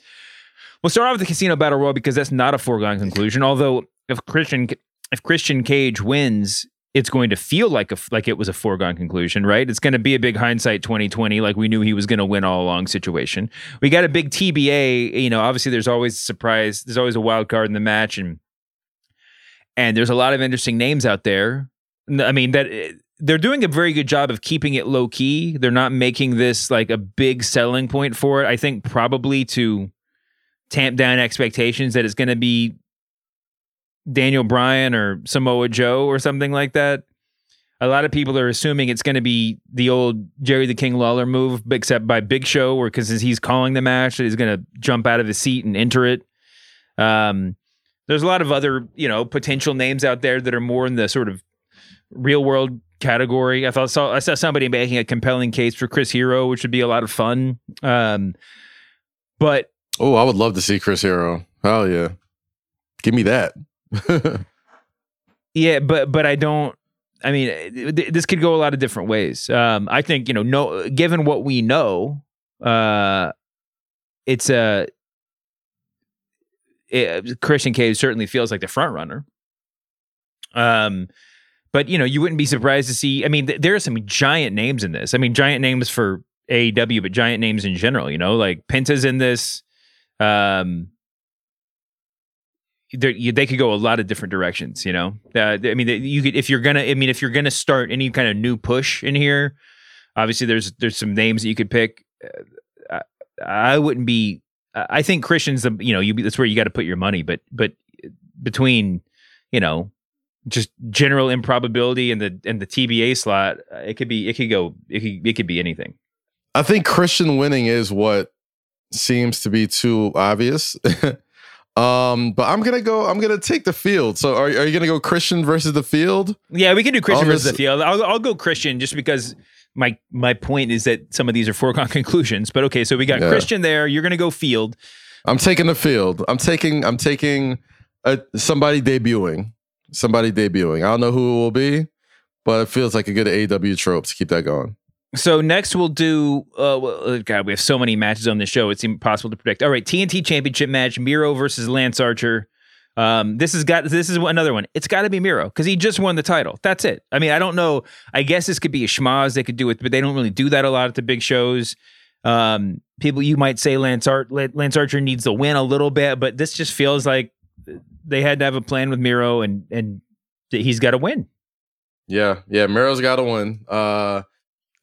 we'll start off with the Casino Battle Royal because that's not a foregone conclusion. Although, if Christian if Christian Cage wins, it's going to feel like a like it was a foregone conclusion, right? It's going to be a big hindsight 2020, like we knew he was going to win all along situation. We got a big TBA. You know, obviously, there's always a surprise. There's always a wild card in the match, and and there's a lot of interesting names out there. I mean that eh, they're doing a very good job of keeping it low key. They're not making this like a big selling point for it. I think probably to tamp down expectations that it's going to be Daniel Bryan or Samoa Joe or something like that. A lot of people are assuming it's going to be the old Jerry the King Lawler move, except by Big Show, or because he's calling the match, he's going to jump out of his seat and enter it. Um, there's a lot of other, you know, potential names out there that are more in the sort of real world category. I thought saw I saw somebody making a compelling case for Chris Hero, which would be a lot of fun. Um, but Oh, I would love to see Chris Hero. Hell yeah. Give me that. <laughs> yeah, but but I don't. I mean, th- this could go a lot of different ways. Um, I think you know, no, given what we know, uh, it's a it, Christian Cage certainly feels like the front runner. Um, but you know, you wouldn't be surprised to see. I mean, th- there are some giant names in this. I mean, giant names for AEW, but giant names in general. You know, like Penta's in this. Um, you, they could go a lot of different directions. You know, uh, I mean, you could if you're gonna. I mean, if you're gonna start any kind of new push in here, obviously there's there's some names that you could pick. Uh, I, I wouldn't be. I think Christian's you know you that's where you got to put your money. But but between you know just general improbability and the and the TBA slot, uh, it could be it could go it could it could be anything. I think Christian winning is what seems to be too obvious. <laughs> um, but I'm gonna go. I'm gonna take the field. So are, are you gonna go Christian versus the field? Yeah, we can do Christian versus this- the field. I'll, I'll go Christian just because my my point is that some of these are foregone <laughs> conclusions. But okay, so we got Yeah. Christian there. You're gonna go field. I'm taking the field. I'm taking. I'm taking a, somebody debuting. Somebody debuting. I don't know who it will be, but it feels like a good AW trope to keep that going. So next we'll do. Uh, well, uh, God, we have so many matches on this show. It's impossible to predict. All right, TNT Championship match: Miro versus Lance Archer. Um, this has got this is another one. It's got to be Miro because he just won the title. That's it. I mean, I don't know. I guess this could be a schmozz. They could do it, but they don't really do that a lot at the big shows. Um, people, you might say Lance Art Lance Archer needs to win a little bit, but this just feels like they had to have a plan with Miro, and and he's got to win. Yeah, yeah. Miro's got to win. Uh,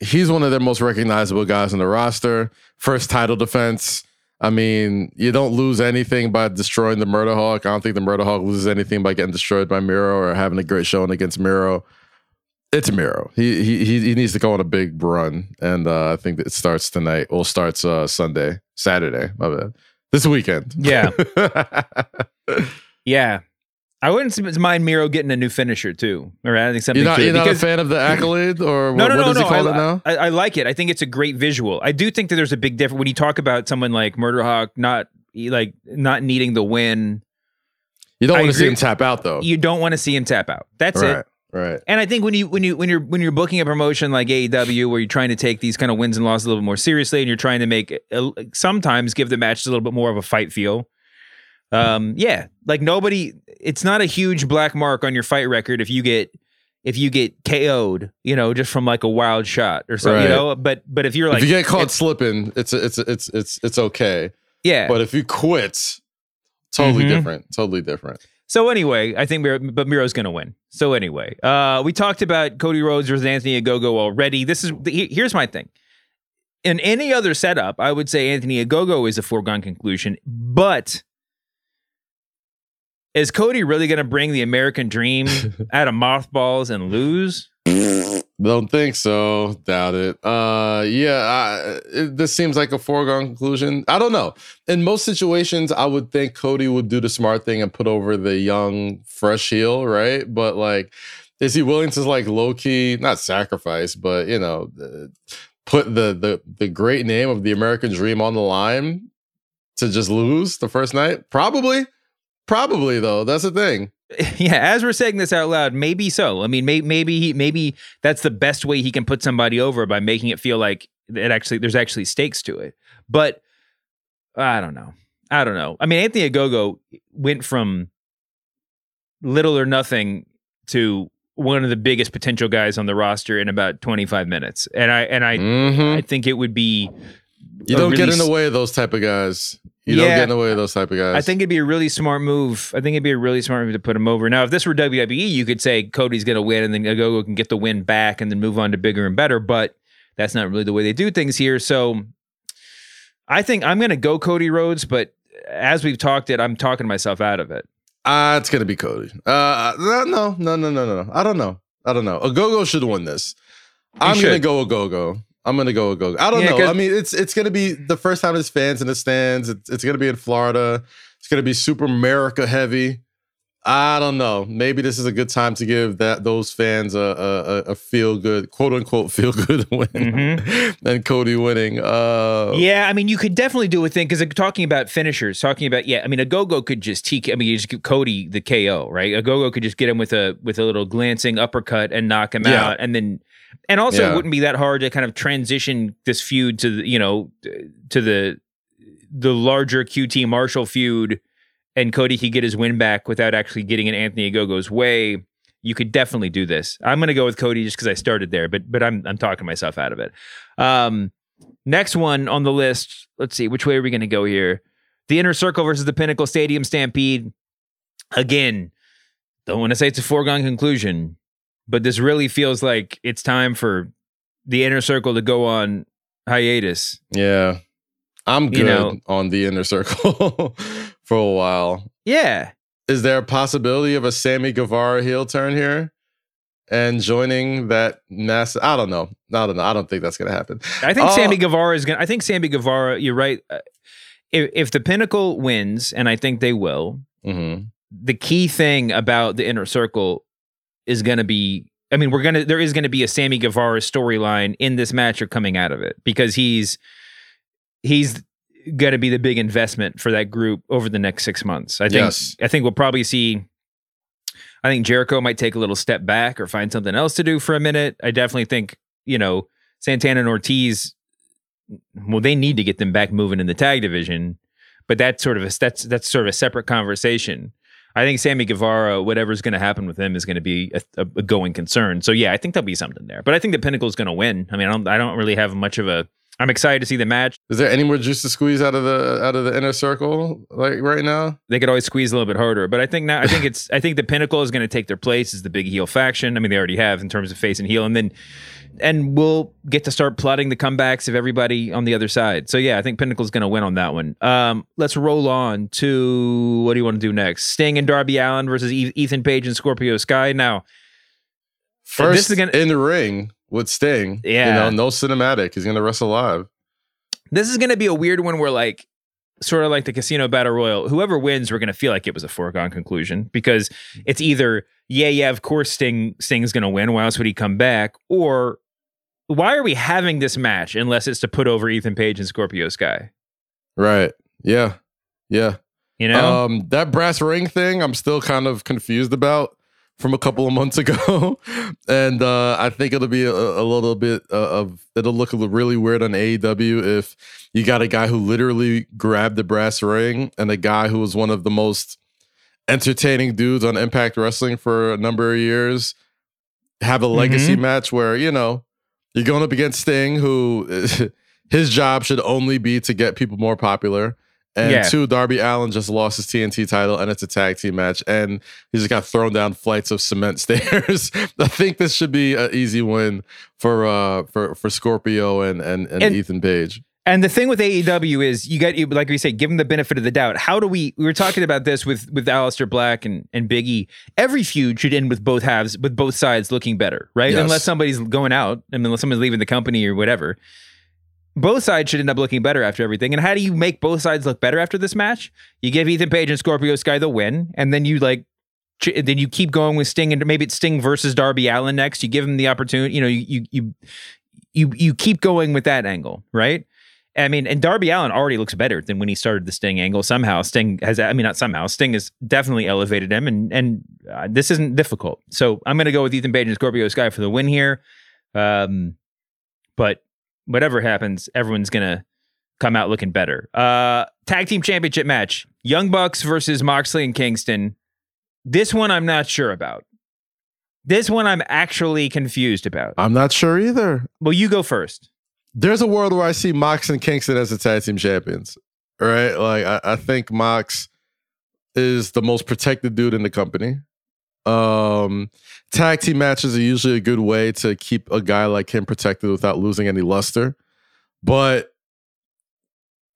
he's one of their most recognizable guys on the roster. First title defense. I mean, you don't lose anything by destroying the Murder Hawk. I don't think the Murder Hawk loses anything by getting destroyed by Miro or having a great showing against Miro. It's Miro. He he he he needs to go on a big run, and uh, I think that it starts tonight. Well, starts uh, Sunday, Saturday. My bad. This weekend. Yeah. <laughs> Yeah. I wouldn't mind Miro getting a new finisher too, or adding something You're not, you're not a fan of the accolade, or no, what, no, what no, does no. he call I, it now? I, I like it. I think it's a great visual. I do think that there's a big difference when you talk about someone like Murder Hawk not like not needing the win. You don't want to see him tap out though. You don't want to see him tap out. That's right, it. right. And I think when you when you when you're when you're booking a promotion like AEW where you're trying to take these kind of wins and losses a little bit more seriously and you're trying to make uh, sometimes give the matches a little bit more of a fight feel. Um yeah, like nobody it's not a huge black mark on your fight record if you get if you get KO'd, you know, just from like a wild shot or something, you know, but but if you're like if you get caught if- slipping, it's it's it's it's it's okay. yeah. But if you quit, totally Mhm. different. Totally different. So anyway, I think Miro, but Miro's going to win. So anyway, uh, we talked about Cody Rhodes versus Anthony Ogogo already. This is he- here's my thing. In any other setup, I would say Anthony Ogogo is a foregone conclusion. But is Cody really going to bring the American Dream <laughs> out of mothballs and lose? Don't think so. Doubt it. Uh, yeah. I, it, this seems like a foregone conclusion. I don't know. In most situations, I would think Cody would do the smart thing and put over the young, fresh heel, right? But like, is he willing to like low key not sacrifice, but you know, put the the the great name of the American Dream on the line to just lose the first night? Probably, probably though. That's the thing. <laughs> Yeah, as we're saying this out loud, maybe so. I mean, may, maybe he, maybe that's the best way he can put somebody over by making it feel like it actually there's actually stakes to it. But I don't know. I don't know. I mean, Anthony Ogogo went from little or nothing to one of the biggest potential guys on the roster in about 25 minutes. And I and I Mhm. I think it would be You don't get in the way of those type of guys. You don't get in the way of those type of guys. I think it'd be a really smart move. I think it'd be a really smart move to put him over. Now, if this were WWE, you could say Cody's going to win and then Ogogo can get the win back and then move on to bigger and better. But that's not really the way they do things here. So I think I'm going to go Cody Rhodes. But as we've talked it, I'm talking myself out of it. Uh, it's gonna be Cody. Uh, no, no, no, no, no, no. I don't know. I don't know. Ogogo should win this. I'm gonna go Ogogo. I'm gonna go Ogogo. I don't Yeah, know. I mean, it's it's gonna be the first time there's fans in the stands. It's, it's gonna be in Florida. It's gonna be super America heavy. I don't know. Maybe this is a good time to give that those fans a a, a- a feel good, quote unquote, <laughs> feel good win, and Cody winning. Uh, yeah, I mean, you could definitely do a thing because talking about finishers, talking about yeah, I mean, Ogogo could just TK. I mean, you just give Cody the KO, right? Ogogo could just get him with a with a little glancing uppercut and knock him Yeah. out, and then and also Yeah. it wouldn't be that hard to kind of transition this feud to the you know to the the larger QT Marshall feud, and Cody could get his win back without actually getting in Anthony Ogogo's way. You could definitely do this. I'm going to go with Cody just because I started there, but but I'm I'm talking myself out of it. Um, next one on the list. Let's see which way are we going to go here. The Inner Circle versus the Pinnacle Stadium Stampede. Again, don't want to say it's a foregone conclusion, but this really feels like it's time for the Inner Circle to go on hiatus. yeah. I'm You good know- on the inner circle <laughs> for a while. Yeah. Is there a possibility of a Sammy Guevara heel turn here and joining that massive? I don't know. I don't know. I don't think that's gonna happen. I think Oh, Sammy Guevara is going to, I think Sammy Guevara, you're right. Uh, If, if the Pinnacle wins, and I think they will, mhm. the key thing about the inner circle is going to be I mean, we're going to there is going to be a Sammy Guevara storyline in this match or coming out of it because he's he's going to be the big investment for that group over the next 6 months. I think Yes. I think we'll probably see I think Jericho might take a little step back or find something else to do for a minute. I definitely think, you know, Santana and Ortiz well, they need to get them back moving in the tag division, but that's sort of a that's that's sort of a separate conversation. I think Sammy Guevara, whatever's going to happen with him, is going to be a, a, a going concern. So yeah, I think there'll be something there. But I think the Pinnacle is going to win. I mean, I don't, I don't really have much of a. I'm excited to see the match. Is there any more juice to squeeze out of the out of the inner circle like right now? They could always squeeze a little bit harder, but I think now I think it's I think the Pinnacle is going to take their place as the big heel faction. I mean, they already have in terms of face and heel, and then and we'll get to start plotting the comebacks of everybody on the other side. So yeah, I think Pinnacle's going to win on that one. Um, let's roll on to what do you want to do next? Sting and Darby Allin versus E- Ethan Page and Scorpio Sky. Now, First gonna- in the ring with Sting. Yeah. You know, no cinematic. He's gonna wrestle live. this is going to be a weird one where like sort of like the casino battle royal whoever wins we're going to feel like it was a foregone conclusion because it's either yeah yeah of course sting sting's going to win why else would he come back or why are we having this match unless it's to put over ethan page and scorpio sky Right. Yeah. Yeah. you know Um, that brass ring thing, I'm still kind of confused about from a couple of months <laughs> ago, and uh, I think it'll be a, a little bit uh, of it'll look a little really weird on AEW if you got a guy who literally grabbed the brass ring and a guy who was one of the most entertaining dudes on Impact Wrestling for a number of years have a legacy Mhm. match where you know you're going up against Sting, who <laughs> his job should only be to get people more popular. And Yeah. two, Darby Allin just lost his TNT title and it's a tag team match. And he just got thrown down flights of cement <laughs> stairs. I think this should be an easy win for uh for for Scorpio and and, and, And- Ethan Page. And the thing with AEW is you got like we say, give them the benefit of the doubt. How do we we were talking about this with with Aleister Black and, and Big E. Every feud should end with both halves, with both sides looking better, right? Yes. Unless somebody's going out, I mean, unless someone's leaving the company or whatever. Both sides should end up looking better after everything. And how do you make both sides look better after this match? You give Ethan Page and Scorpio Sky the win, and then you like then you keep going with Sting, and maybe it's Sting versus Darby Allin next. You give him the opportunity. You know, you you you you, you keep going with that angle, right? I mean, and Darby Allin already looks better than when he started the Sting angle. Somehow, Sting has, I mean, not somehow, Sting has definitely elevated him, and and uh, this isn't difficult. So I'm going to go with Ethan Page and Scorpio Sky for the win here. Um, but whatever happens, everyone's going to come out looking better. Uh, tag team championship match: Young Bucks versus Moxley and Kingston. This one I'm not sure about. This one I'm actually confused about. I'm not sure either. Well, you go first there's a world where I see Mox and Kingston as the tag team champions. Right? Like I, I think Mox is the most protected dude in the company. Um, tag team matches are usually a good way to keep a guy like him protected without losing any luster. But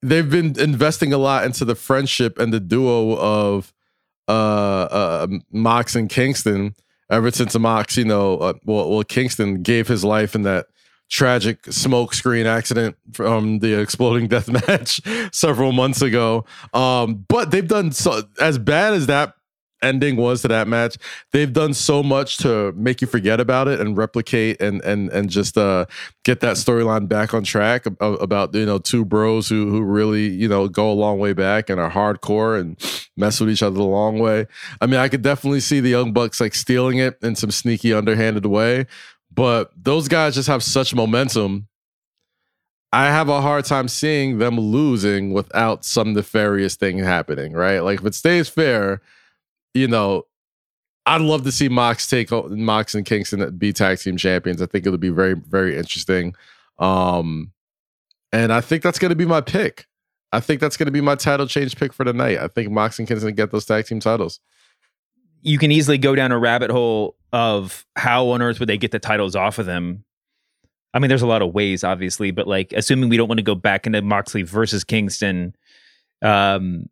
they've been investing a lot into the friendship and the duo of uh, uh Mox and Kingston ever since Mox, you know, uh, well, well, Kingston gave his life in that tragic smoke screen accident from the exploding <laughs> death match several months ago. Um, but they've done so as bad as that ending was to that match they've done so much to make you forget about it and replicate and and and just uh get that storyline back on track about you know two bros who who really you know go a long way back and are hardcore and mess with each other the long way i mean i could definitely see the young bucks like stealing it in some sneaky underhanded way but those guys just have such momentum. I have a hard time seeing them losing without some nefarious thing happening, right? Like if it stays fair, you know, I'd love to see Mox take Mox and Kingston be tag team champions. I think it'll be very, very interesting. Um, and I think that's going to be my pick. I think that's going to be my title change pick for tonight. I think Mox and Kingston get those tag team titles. You can easily go down a rabbit hole of how on earth would they get the titles off of them. I mean, there's a lot of ways, obviously, but like assuming we don't want to go back into Moxley versus Kingston, um,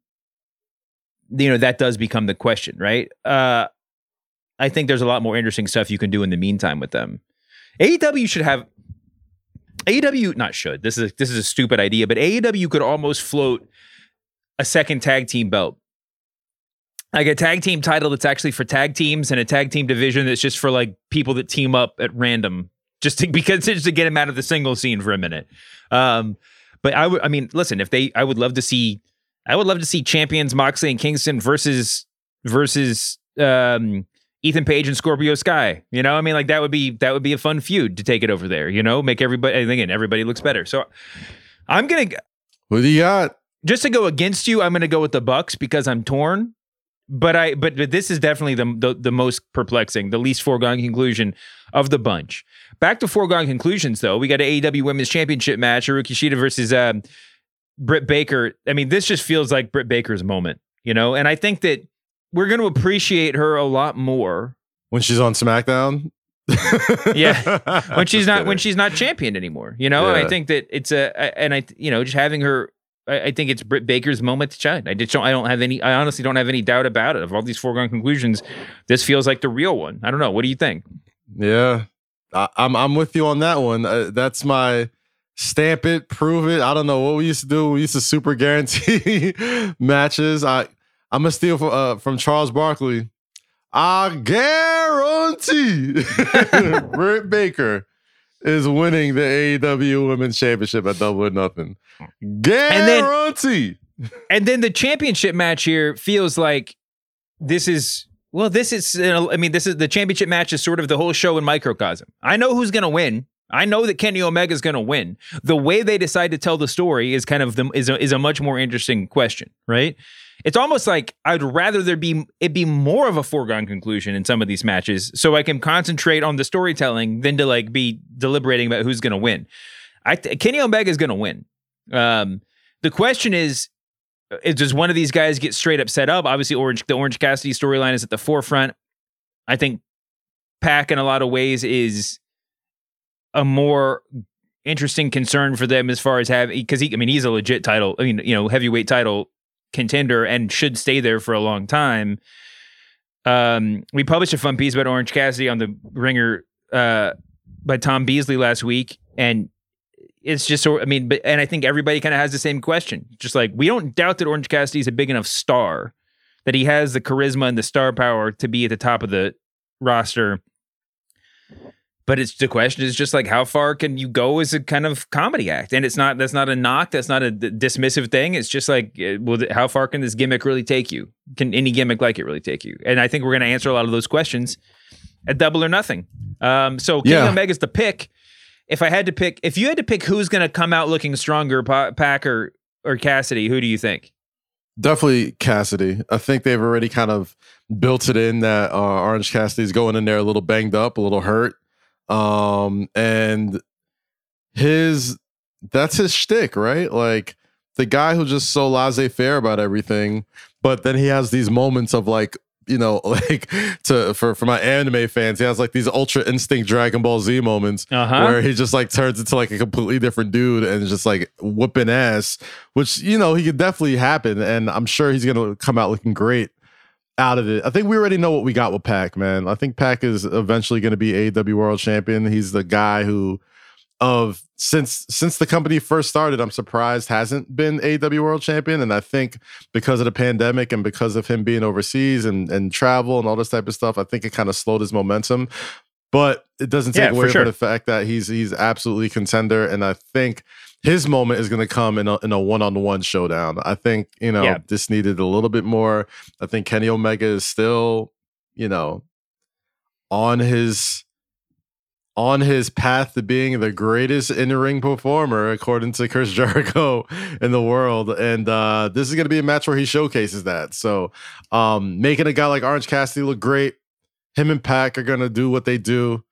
you know, that does become the question, right? Uh, I think there's a lot more interesting stuff you can do in the meantime with them. AEW should have AEW not should. This is this is a stupid idea, but AEW could almost float a second tag team belt like a tag team title that's actually for tag teams and a tag team division that's just for like people that team up at random just to, <laughs> because just to get them out of the single scene for a minute. Um, but I would, I mean, listen, if they, I would love to see, I would love to see champions Moxley and Kingston versus versus um, Ethan Page and Scorpio Sky. You know, I mean, like that would be that would be a fun feud to take it over there. You know, make everybody again everybody looks better. So I'm gonna. What do you got? Just to go against you, I'm gonna go with the Bucks because I'm torn but I but, but this is definitely the, the, the most perplexing, the least foregone conclusion of the bunch. Back to foregone conclusions though, we got an AEW Women's Championship match, Hikaru Shida versus um, Britt Baker. I mean, this just feels like Britt Baker's moment, you know. And I think that we're going to appreciate her a lot more when she's on SmackDown. <laughs> yeah, <laughs> when she's not kidding. when she's not championed anymore. You know, yeah. I think that it's a and I you know just having her I, I think it's Britt Baker's moment to shine. I don't. I don't have any. I honestly don't have any doubt about it. Of all these foregone conclusions, this feels like the real one. I don't know. What do you think? Yeah, I, am I'm, I'm with you on that one. Uh, that's my stamp it, prove it. I don't know what we used to do. We used to super guarantee <laughs> matches. I I'm gonna steal from, uh, from Charles Barkley. I guarantee <laughs> Britt Baker is winning the AEW Women's Championship at Double or Nothing. Guarantee. And then, and then the championship match here feels like this is well, this is I mean, this is the championship match is sort of the whole show in microcosm. I know who's going to win. I know that Kenny Omega is going to win. The way they decide to tell the story is kind of the is a, is a much more interesting question, right? It's almost like I'd rather there be it be more of a foregone conclusion in some of these matches, so I can concentrate on the storytelling than to like be deliberating about who's going to win. I Kenny Omega is going to win. Um, the question is, is does one of these guys get straight up set up? Obviously, Orange the Orange Cassidy storyline is at the forefront. I think Pac in a lot of ways is a more interesting concern for them as far as having because he I mean he's a legit title I mean you know heavyweight title contender and should stay there for a long time. Um, we published a fun piece about Orange Cassidy on the Ringer uh, by Tom Beasley last week, and it's just so I mean, but and I think everybody kind of has the same question. Just like we don't doubt that Orange Cassidy is a big enough star that he has the charisma and the star power to be at the top of the roster. But it's the question is just like how far can you go as a kind of comedy act? And it's not that's not a knock, that's not a d- dismissive thing. It's just like, uh, well, th- how far can this gimmick really take you? Can any gimmick like it really take you? And I think we're going to answer a lot of those questions at Double or Nothing. Um, so Kenny Yeah. Omega's the pick. If I had to pick, if you had to pick who's going to come out looking stronger, Pa- Packer or Cassidy, who do you think? Definitely Cassidy. I think they've already kind of built it in that uh, Orange Cassidy's going in there a little banged up, a little hurt. Um, and his that's his shtick, right? Like the guy who's just so laissez faire about everything, but then he has these moments of like, you know, <laughs> like to for for my anime fans, he has like these ultra instinct Dragon Ball Z moments Uh-huh. where he just like turns into like a completely different dude and just like whooping ass, which you know he could definitely happen, and I'm sure he's gonna come out looking great out of it. I think we already know what we got with Pac, man. I think Pac is eventually going to be AW World Champion. He's the guy who of since since the company first started, I'm surprised hasn't been AW World Champion. And I think because of the pandemic and because of him being overseas and and travel and all this type of stuff, I think it kind of slowed his momentum. But it doesn't take Yeah, away sure. from the fact that he's he's absolutely contender. And I think his moment is going to come in a, in a one-on-one showdown. I think, you know, Yeah. this needed a little bit more. I think Kenny Omega is still, you know, on his on his path to being the greatest in-ring performer according to Chris <laughs> Jericho in the world and uh this is going to be a match where he showcases that. So, um making a guy like Orange Cassidy look great. Him and Pac are going to do what they do.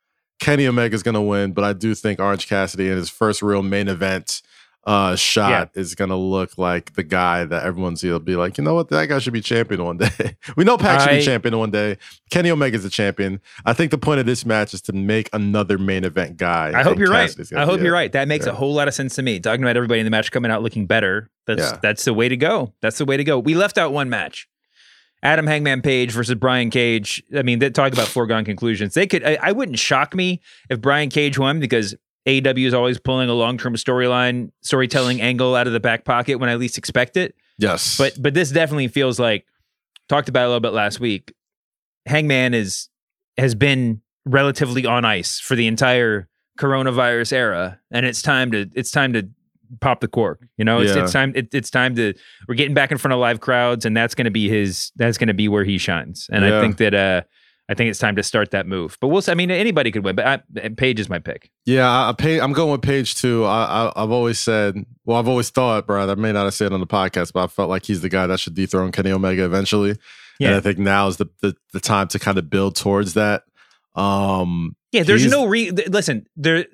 Kenny Omega is going to win, but I do think Orange Cassidy in his first real main event uh shot is going to look like the guy that everyone's going to be like, you know what, that guy should be champion one day. <laughs> we know Pac should be champion one day. Kenny Omega's the champion. I think the point of this match is to make another main event guy. I hope you're right. Cassidy's gonna I hope you're it. right. That makes Yeah. a whole lot of sense to me. Talking about everybody in the match coming out looking better. That's Yeah. that's the way to go. That's the way to go. We left out one match. Adam Hangman Page versus Brian Cage. I mean, they talk about foregone conclusions. They could. I, I wouldn't shock me if Brian Cage won because AEW is always pulling a long term storyline, storytelling angle out of the back pocket when I least expect it. Yes. But but this definitely feels like talked about a little bit last week. Hangman is has been relatively on ice for the entire coronavirus era, and it's time to it's time to pop the cork. You know, it's, Yeah. it's time it, it's time to we're getting back in front of live crowds, and that's going to be his that's going to be where he shines. And I think that uh I think it's time to start that move. But we'll. I mean, anybody could win, but I, Page is my pick. Yeah, I, I pay, I'm going with page two. I, I, I've always said, well, I've always thought, Brad, I may not have said it on the podcast, but I felt like he's the guy that should dethrone Kenny Omega eventually. Yeah. And I think now is the, the, the time to kind of build towards that. Um, Yeah, there's no re. Listen, the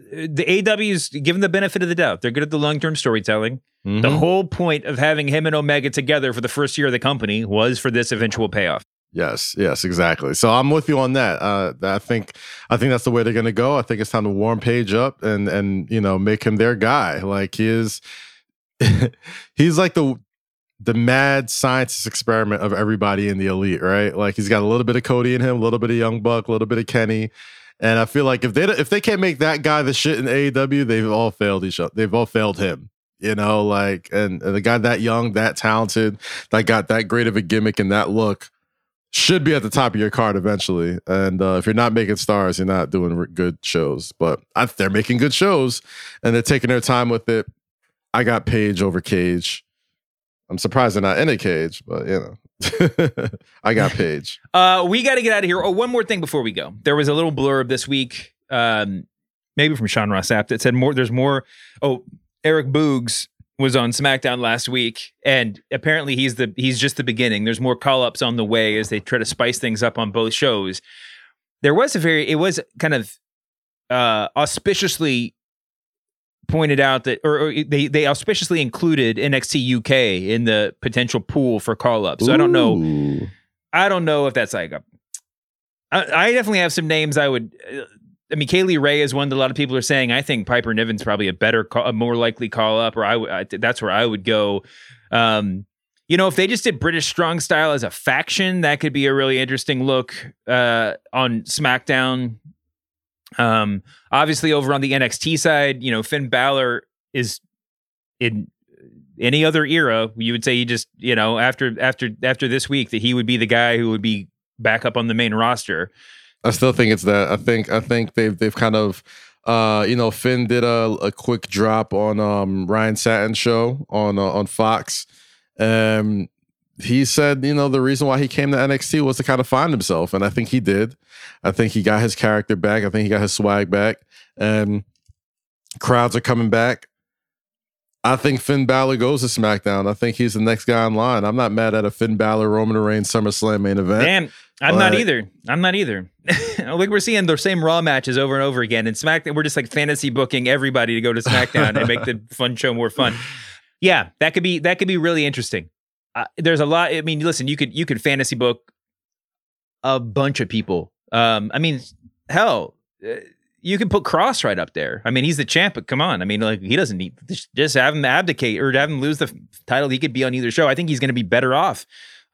AW's given the benefit of the doubt. They're good at the long term storytelling. The Mhm. whole point of having him and Omega together for the first year of the company was for this eventual payoff. Yes, yes, exactly. So I'm with you on that. Uh, I think I think that's the way they're going to go. I think it's time to warm Page up and and you know make him their guy. Like he is, <laughs> he's like the the mad scientist experiment of everybody in the elite, right? Like he's got a little bit of Cody in him, a little bit of Young Buck, a little bit of Kenny. And I feel like if they if they can't make that guy the shit in AEW, they've all failed each other. They've all failed him. You know, like and, and the guy that young, that talented, that got that great of a gimmick and that look should be at the top of your card eventually. And uh, if you're not making stars, you're not doing good shows. But I, they're making good shows and they're taking their time with it. I got Page over Cage. I'm surprised they're not in a cage, but you know, <laughs> I got Page. <laughs> Uh, we got to get out of here. Oh, one more thing before we go. There was a little blurb this week, um, maybe from Sean Ross Sapp that said more. There's more. Oh, Rick Boogs was on SmackDown last week, and apparently he's the he's just the beginning. There's more call ups on the way as they try to spice things up on both shows. There was a very it was kind of uh, auspiciously pointed out that or, or they they auspiciously included NXT UK in the potential pool for call ups. So I don't know. I don't know if that's like a. I, I definitely have some names I would. Uh, I mean, Kay Lee Ray is one that a lot of people are saying. I think Piper Niven's probably a better, call, a more likely call up, or I. I, that's where I would go. Um, you know, if they just did British Strong Style as a faction, that could be a really interesting look uh, on SmackDown. Um, obviously, over on the NXT side, you know, Finn Balor is in any other era, you would say he just, you know, after after after this week that he would be the guy who would be back up on the main roster. I still think it's that. I think I think they've they've kind of uh, you know, Finn did a, a quick drop on um, Ryan Satin's show on uh, on Fox. Um, he said, you know, the reason why he came to NXT was to kind of find himself, and I think he did. I think he got his character back. I think he got his swag back, and crowds are coming back. I think Finn Balor goes to SmackDown. I think he's the next guy in line. I'm not mad at a Finn Balor Roman Reigns SummerSlam main event. Damn, I'm not either. I'm not either. <laughs> like we're seeing the same Raw matches over and over again, and SmackDown. We're just like fantasy booking everybody to go to SmackDown and make the fun show more fun. <laughs> Yeah, that could be that could be really interesting. Uh, there's a lot. I mean, listen, you could you could fantasy book a bunch of people. Um, I mean, hell. Uh, you can put Kross right up there. I mean, he's the champ, but come on. I mean, like he doesn't need just have him abdicate or have him lose the title. He could be on either show. I think he's going to be better off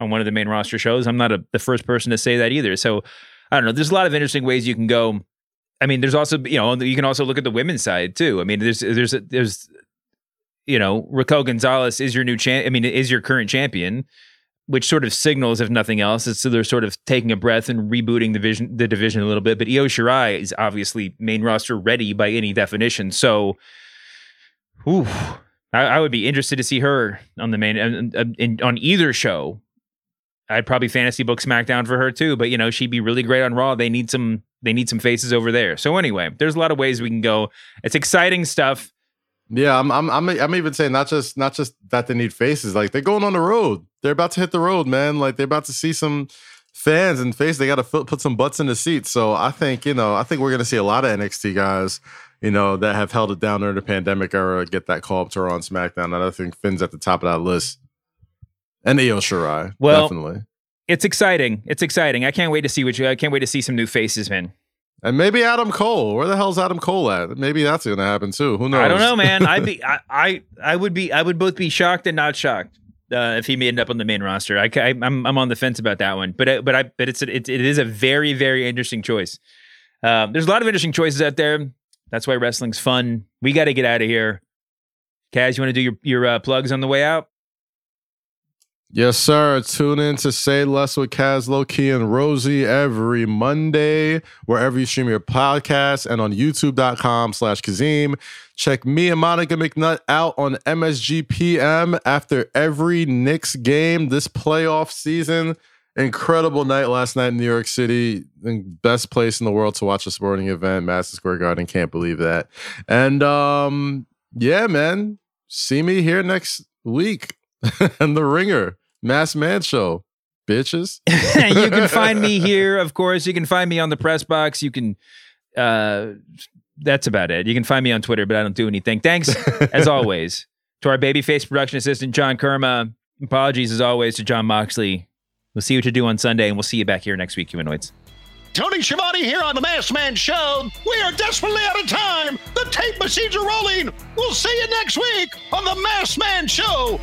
on one of the main roster shows. I'm not a, the first person to say that either. So I don't know. There's a lot of interesting ways you can go. I mean, there's also you know you can also look at the women's side too. I mean, there's there's there's you know Raquel Gonzalez is your new champ. I mean, is your current champion which sort of signals, if nothing else, is so they're sort of taking a breath and rebooting the vision, the division a little bit. But Io Shirai is obviously main roster ready by any definition. So, ooh, I, I would be interested to see her on the main and, on either show. I'd probably fantasy book SmackDown for her too, but you know she'd be really great on Raw. They need some they need some faces over there. So anyway, there's a lot of ways we can go. It's exciting stuff. Yeah, I'm, I'm, I'm, I'm even saying not just, not just that they need faces. Like they're going on the road. They're about to hit the road, man. Like they're about to see some fans and face. They got to put some butts in the seats. So I think, you know, I think we're going to see a lot of NXT guys, you know, that have held it down during the pandemic era get that call up to her on SmackDown. And I think Finn's at the top of that list. And Io Shirai, well, definitely. It's exciting. It's exciting. I can't wait to see what you. I can't wait to see some new faces, man. And maybe Adam Cole. Where the hell's Adam Cole at? Maybe that's going to happen too. Who knows? I don't know, man. I'd be, <laughs> I, I, I would be, I would both be shocked and not shocked uh, if he may end up on the main roster. I, I, am I'm, I'm on the fence about that one, but, I, but I, but it's, a, it, it is a very, very interesting choice. Um, there's a lot of interesting choices out there. That's why wrestling's fun. We got to get out of here. Kaz, you want to do your, your uh, plugs on the way out? Yes, sir. Tune in to Say Less with Kaz Loki and Rosie every Monday, wherever you stream your podcast and on youtube.com slash Kazeem. Check me and Monica McNutt out on MSGPM after every Knicks game this playoff season. Incredible night last night in New York City. Best place in the world to watch a sporting event, Madison Square Garden. Can't believe that. And um, yeah, man. See me here next week. <laughs> and the ringer, Masked Man Show, bitches. <laughs> you can find me <laughs> here, of course. You can find me on the press box. You can. Uh, that's about it. You can find me on Twitter, but I don't do anything. Thanks, as always, to our babyface production assistant John Kermah. Apologies, as always, to Jon Moxley. We'll see what you do on Sunday, and we'll see you back here next week, humanoids. Tony Schiavone here on the Masked Man Show. We are desperately out of time. The tape machines are rolling. We'll see you next week on the Masked Man Show.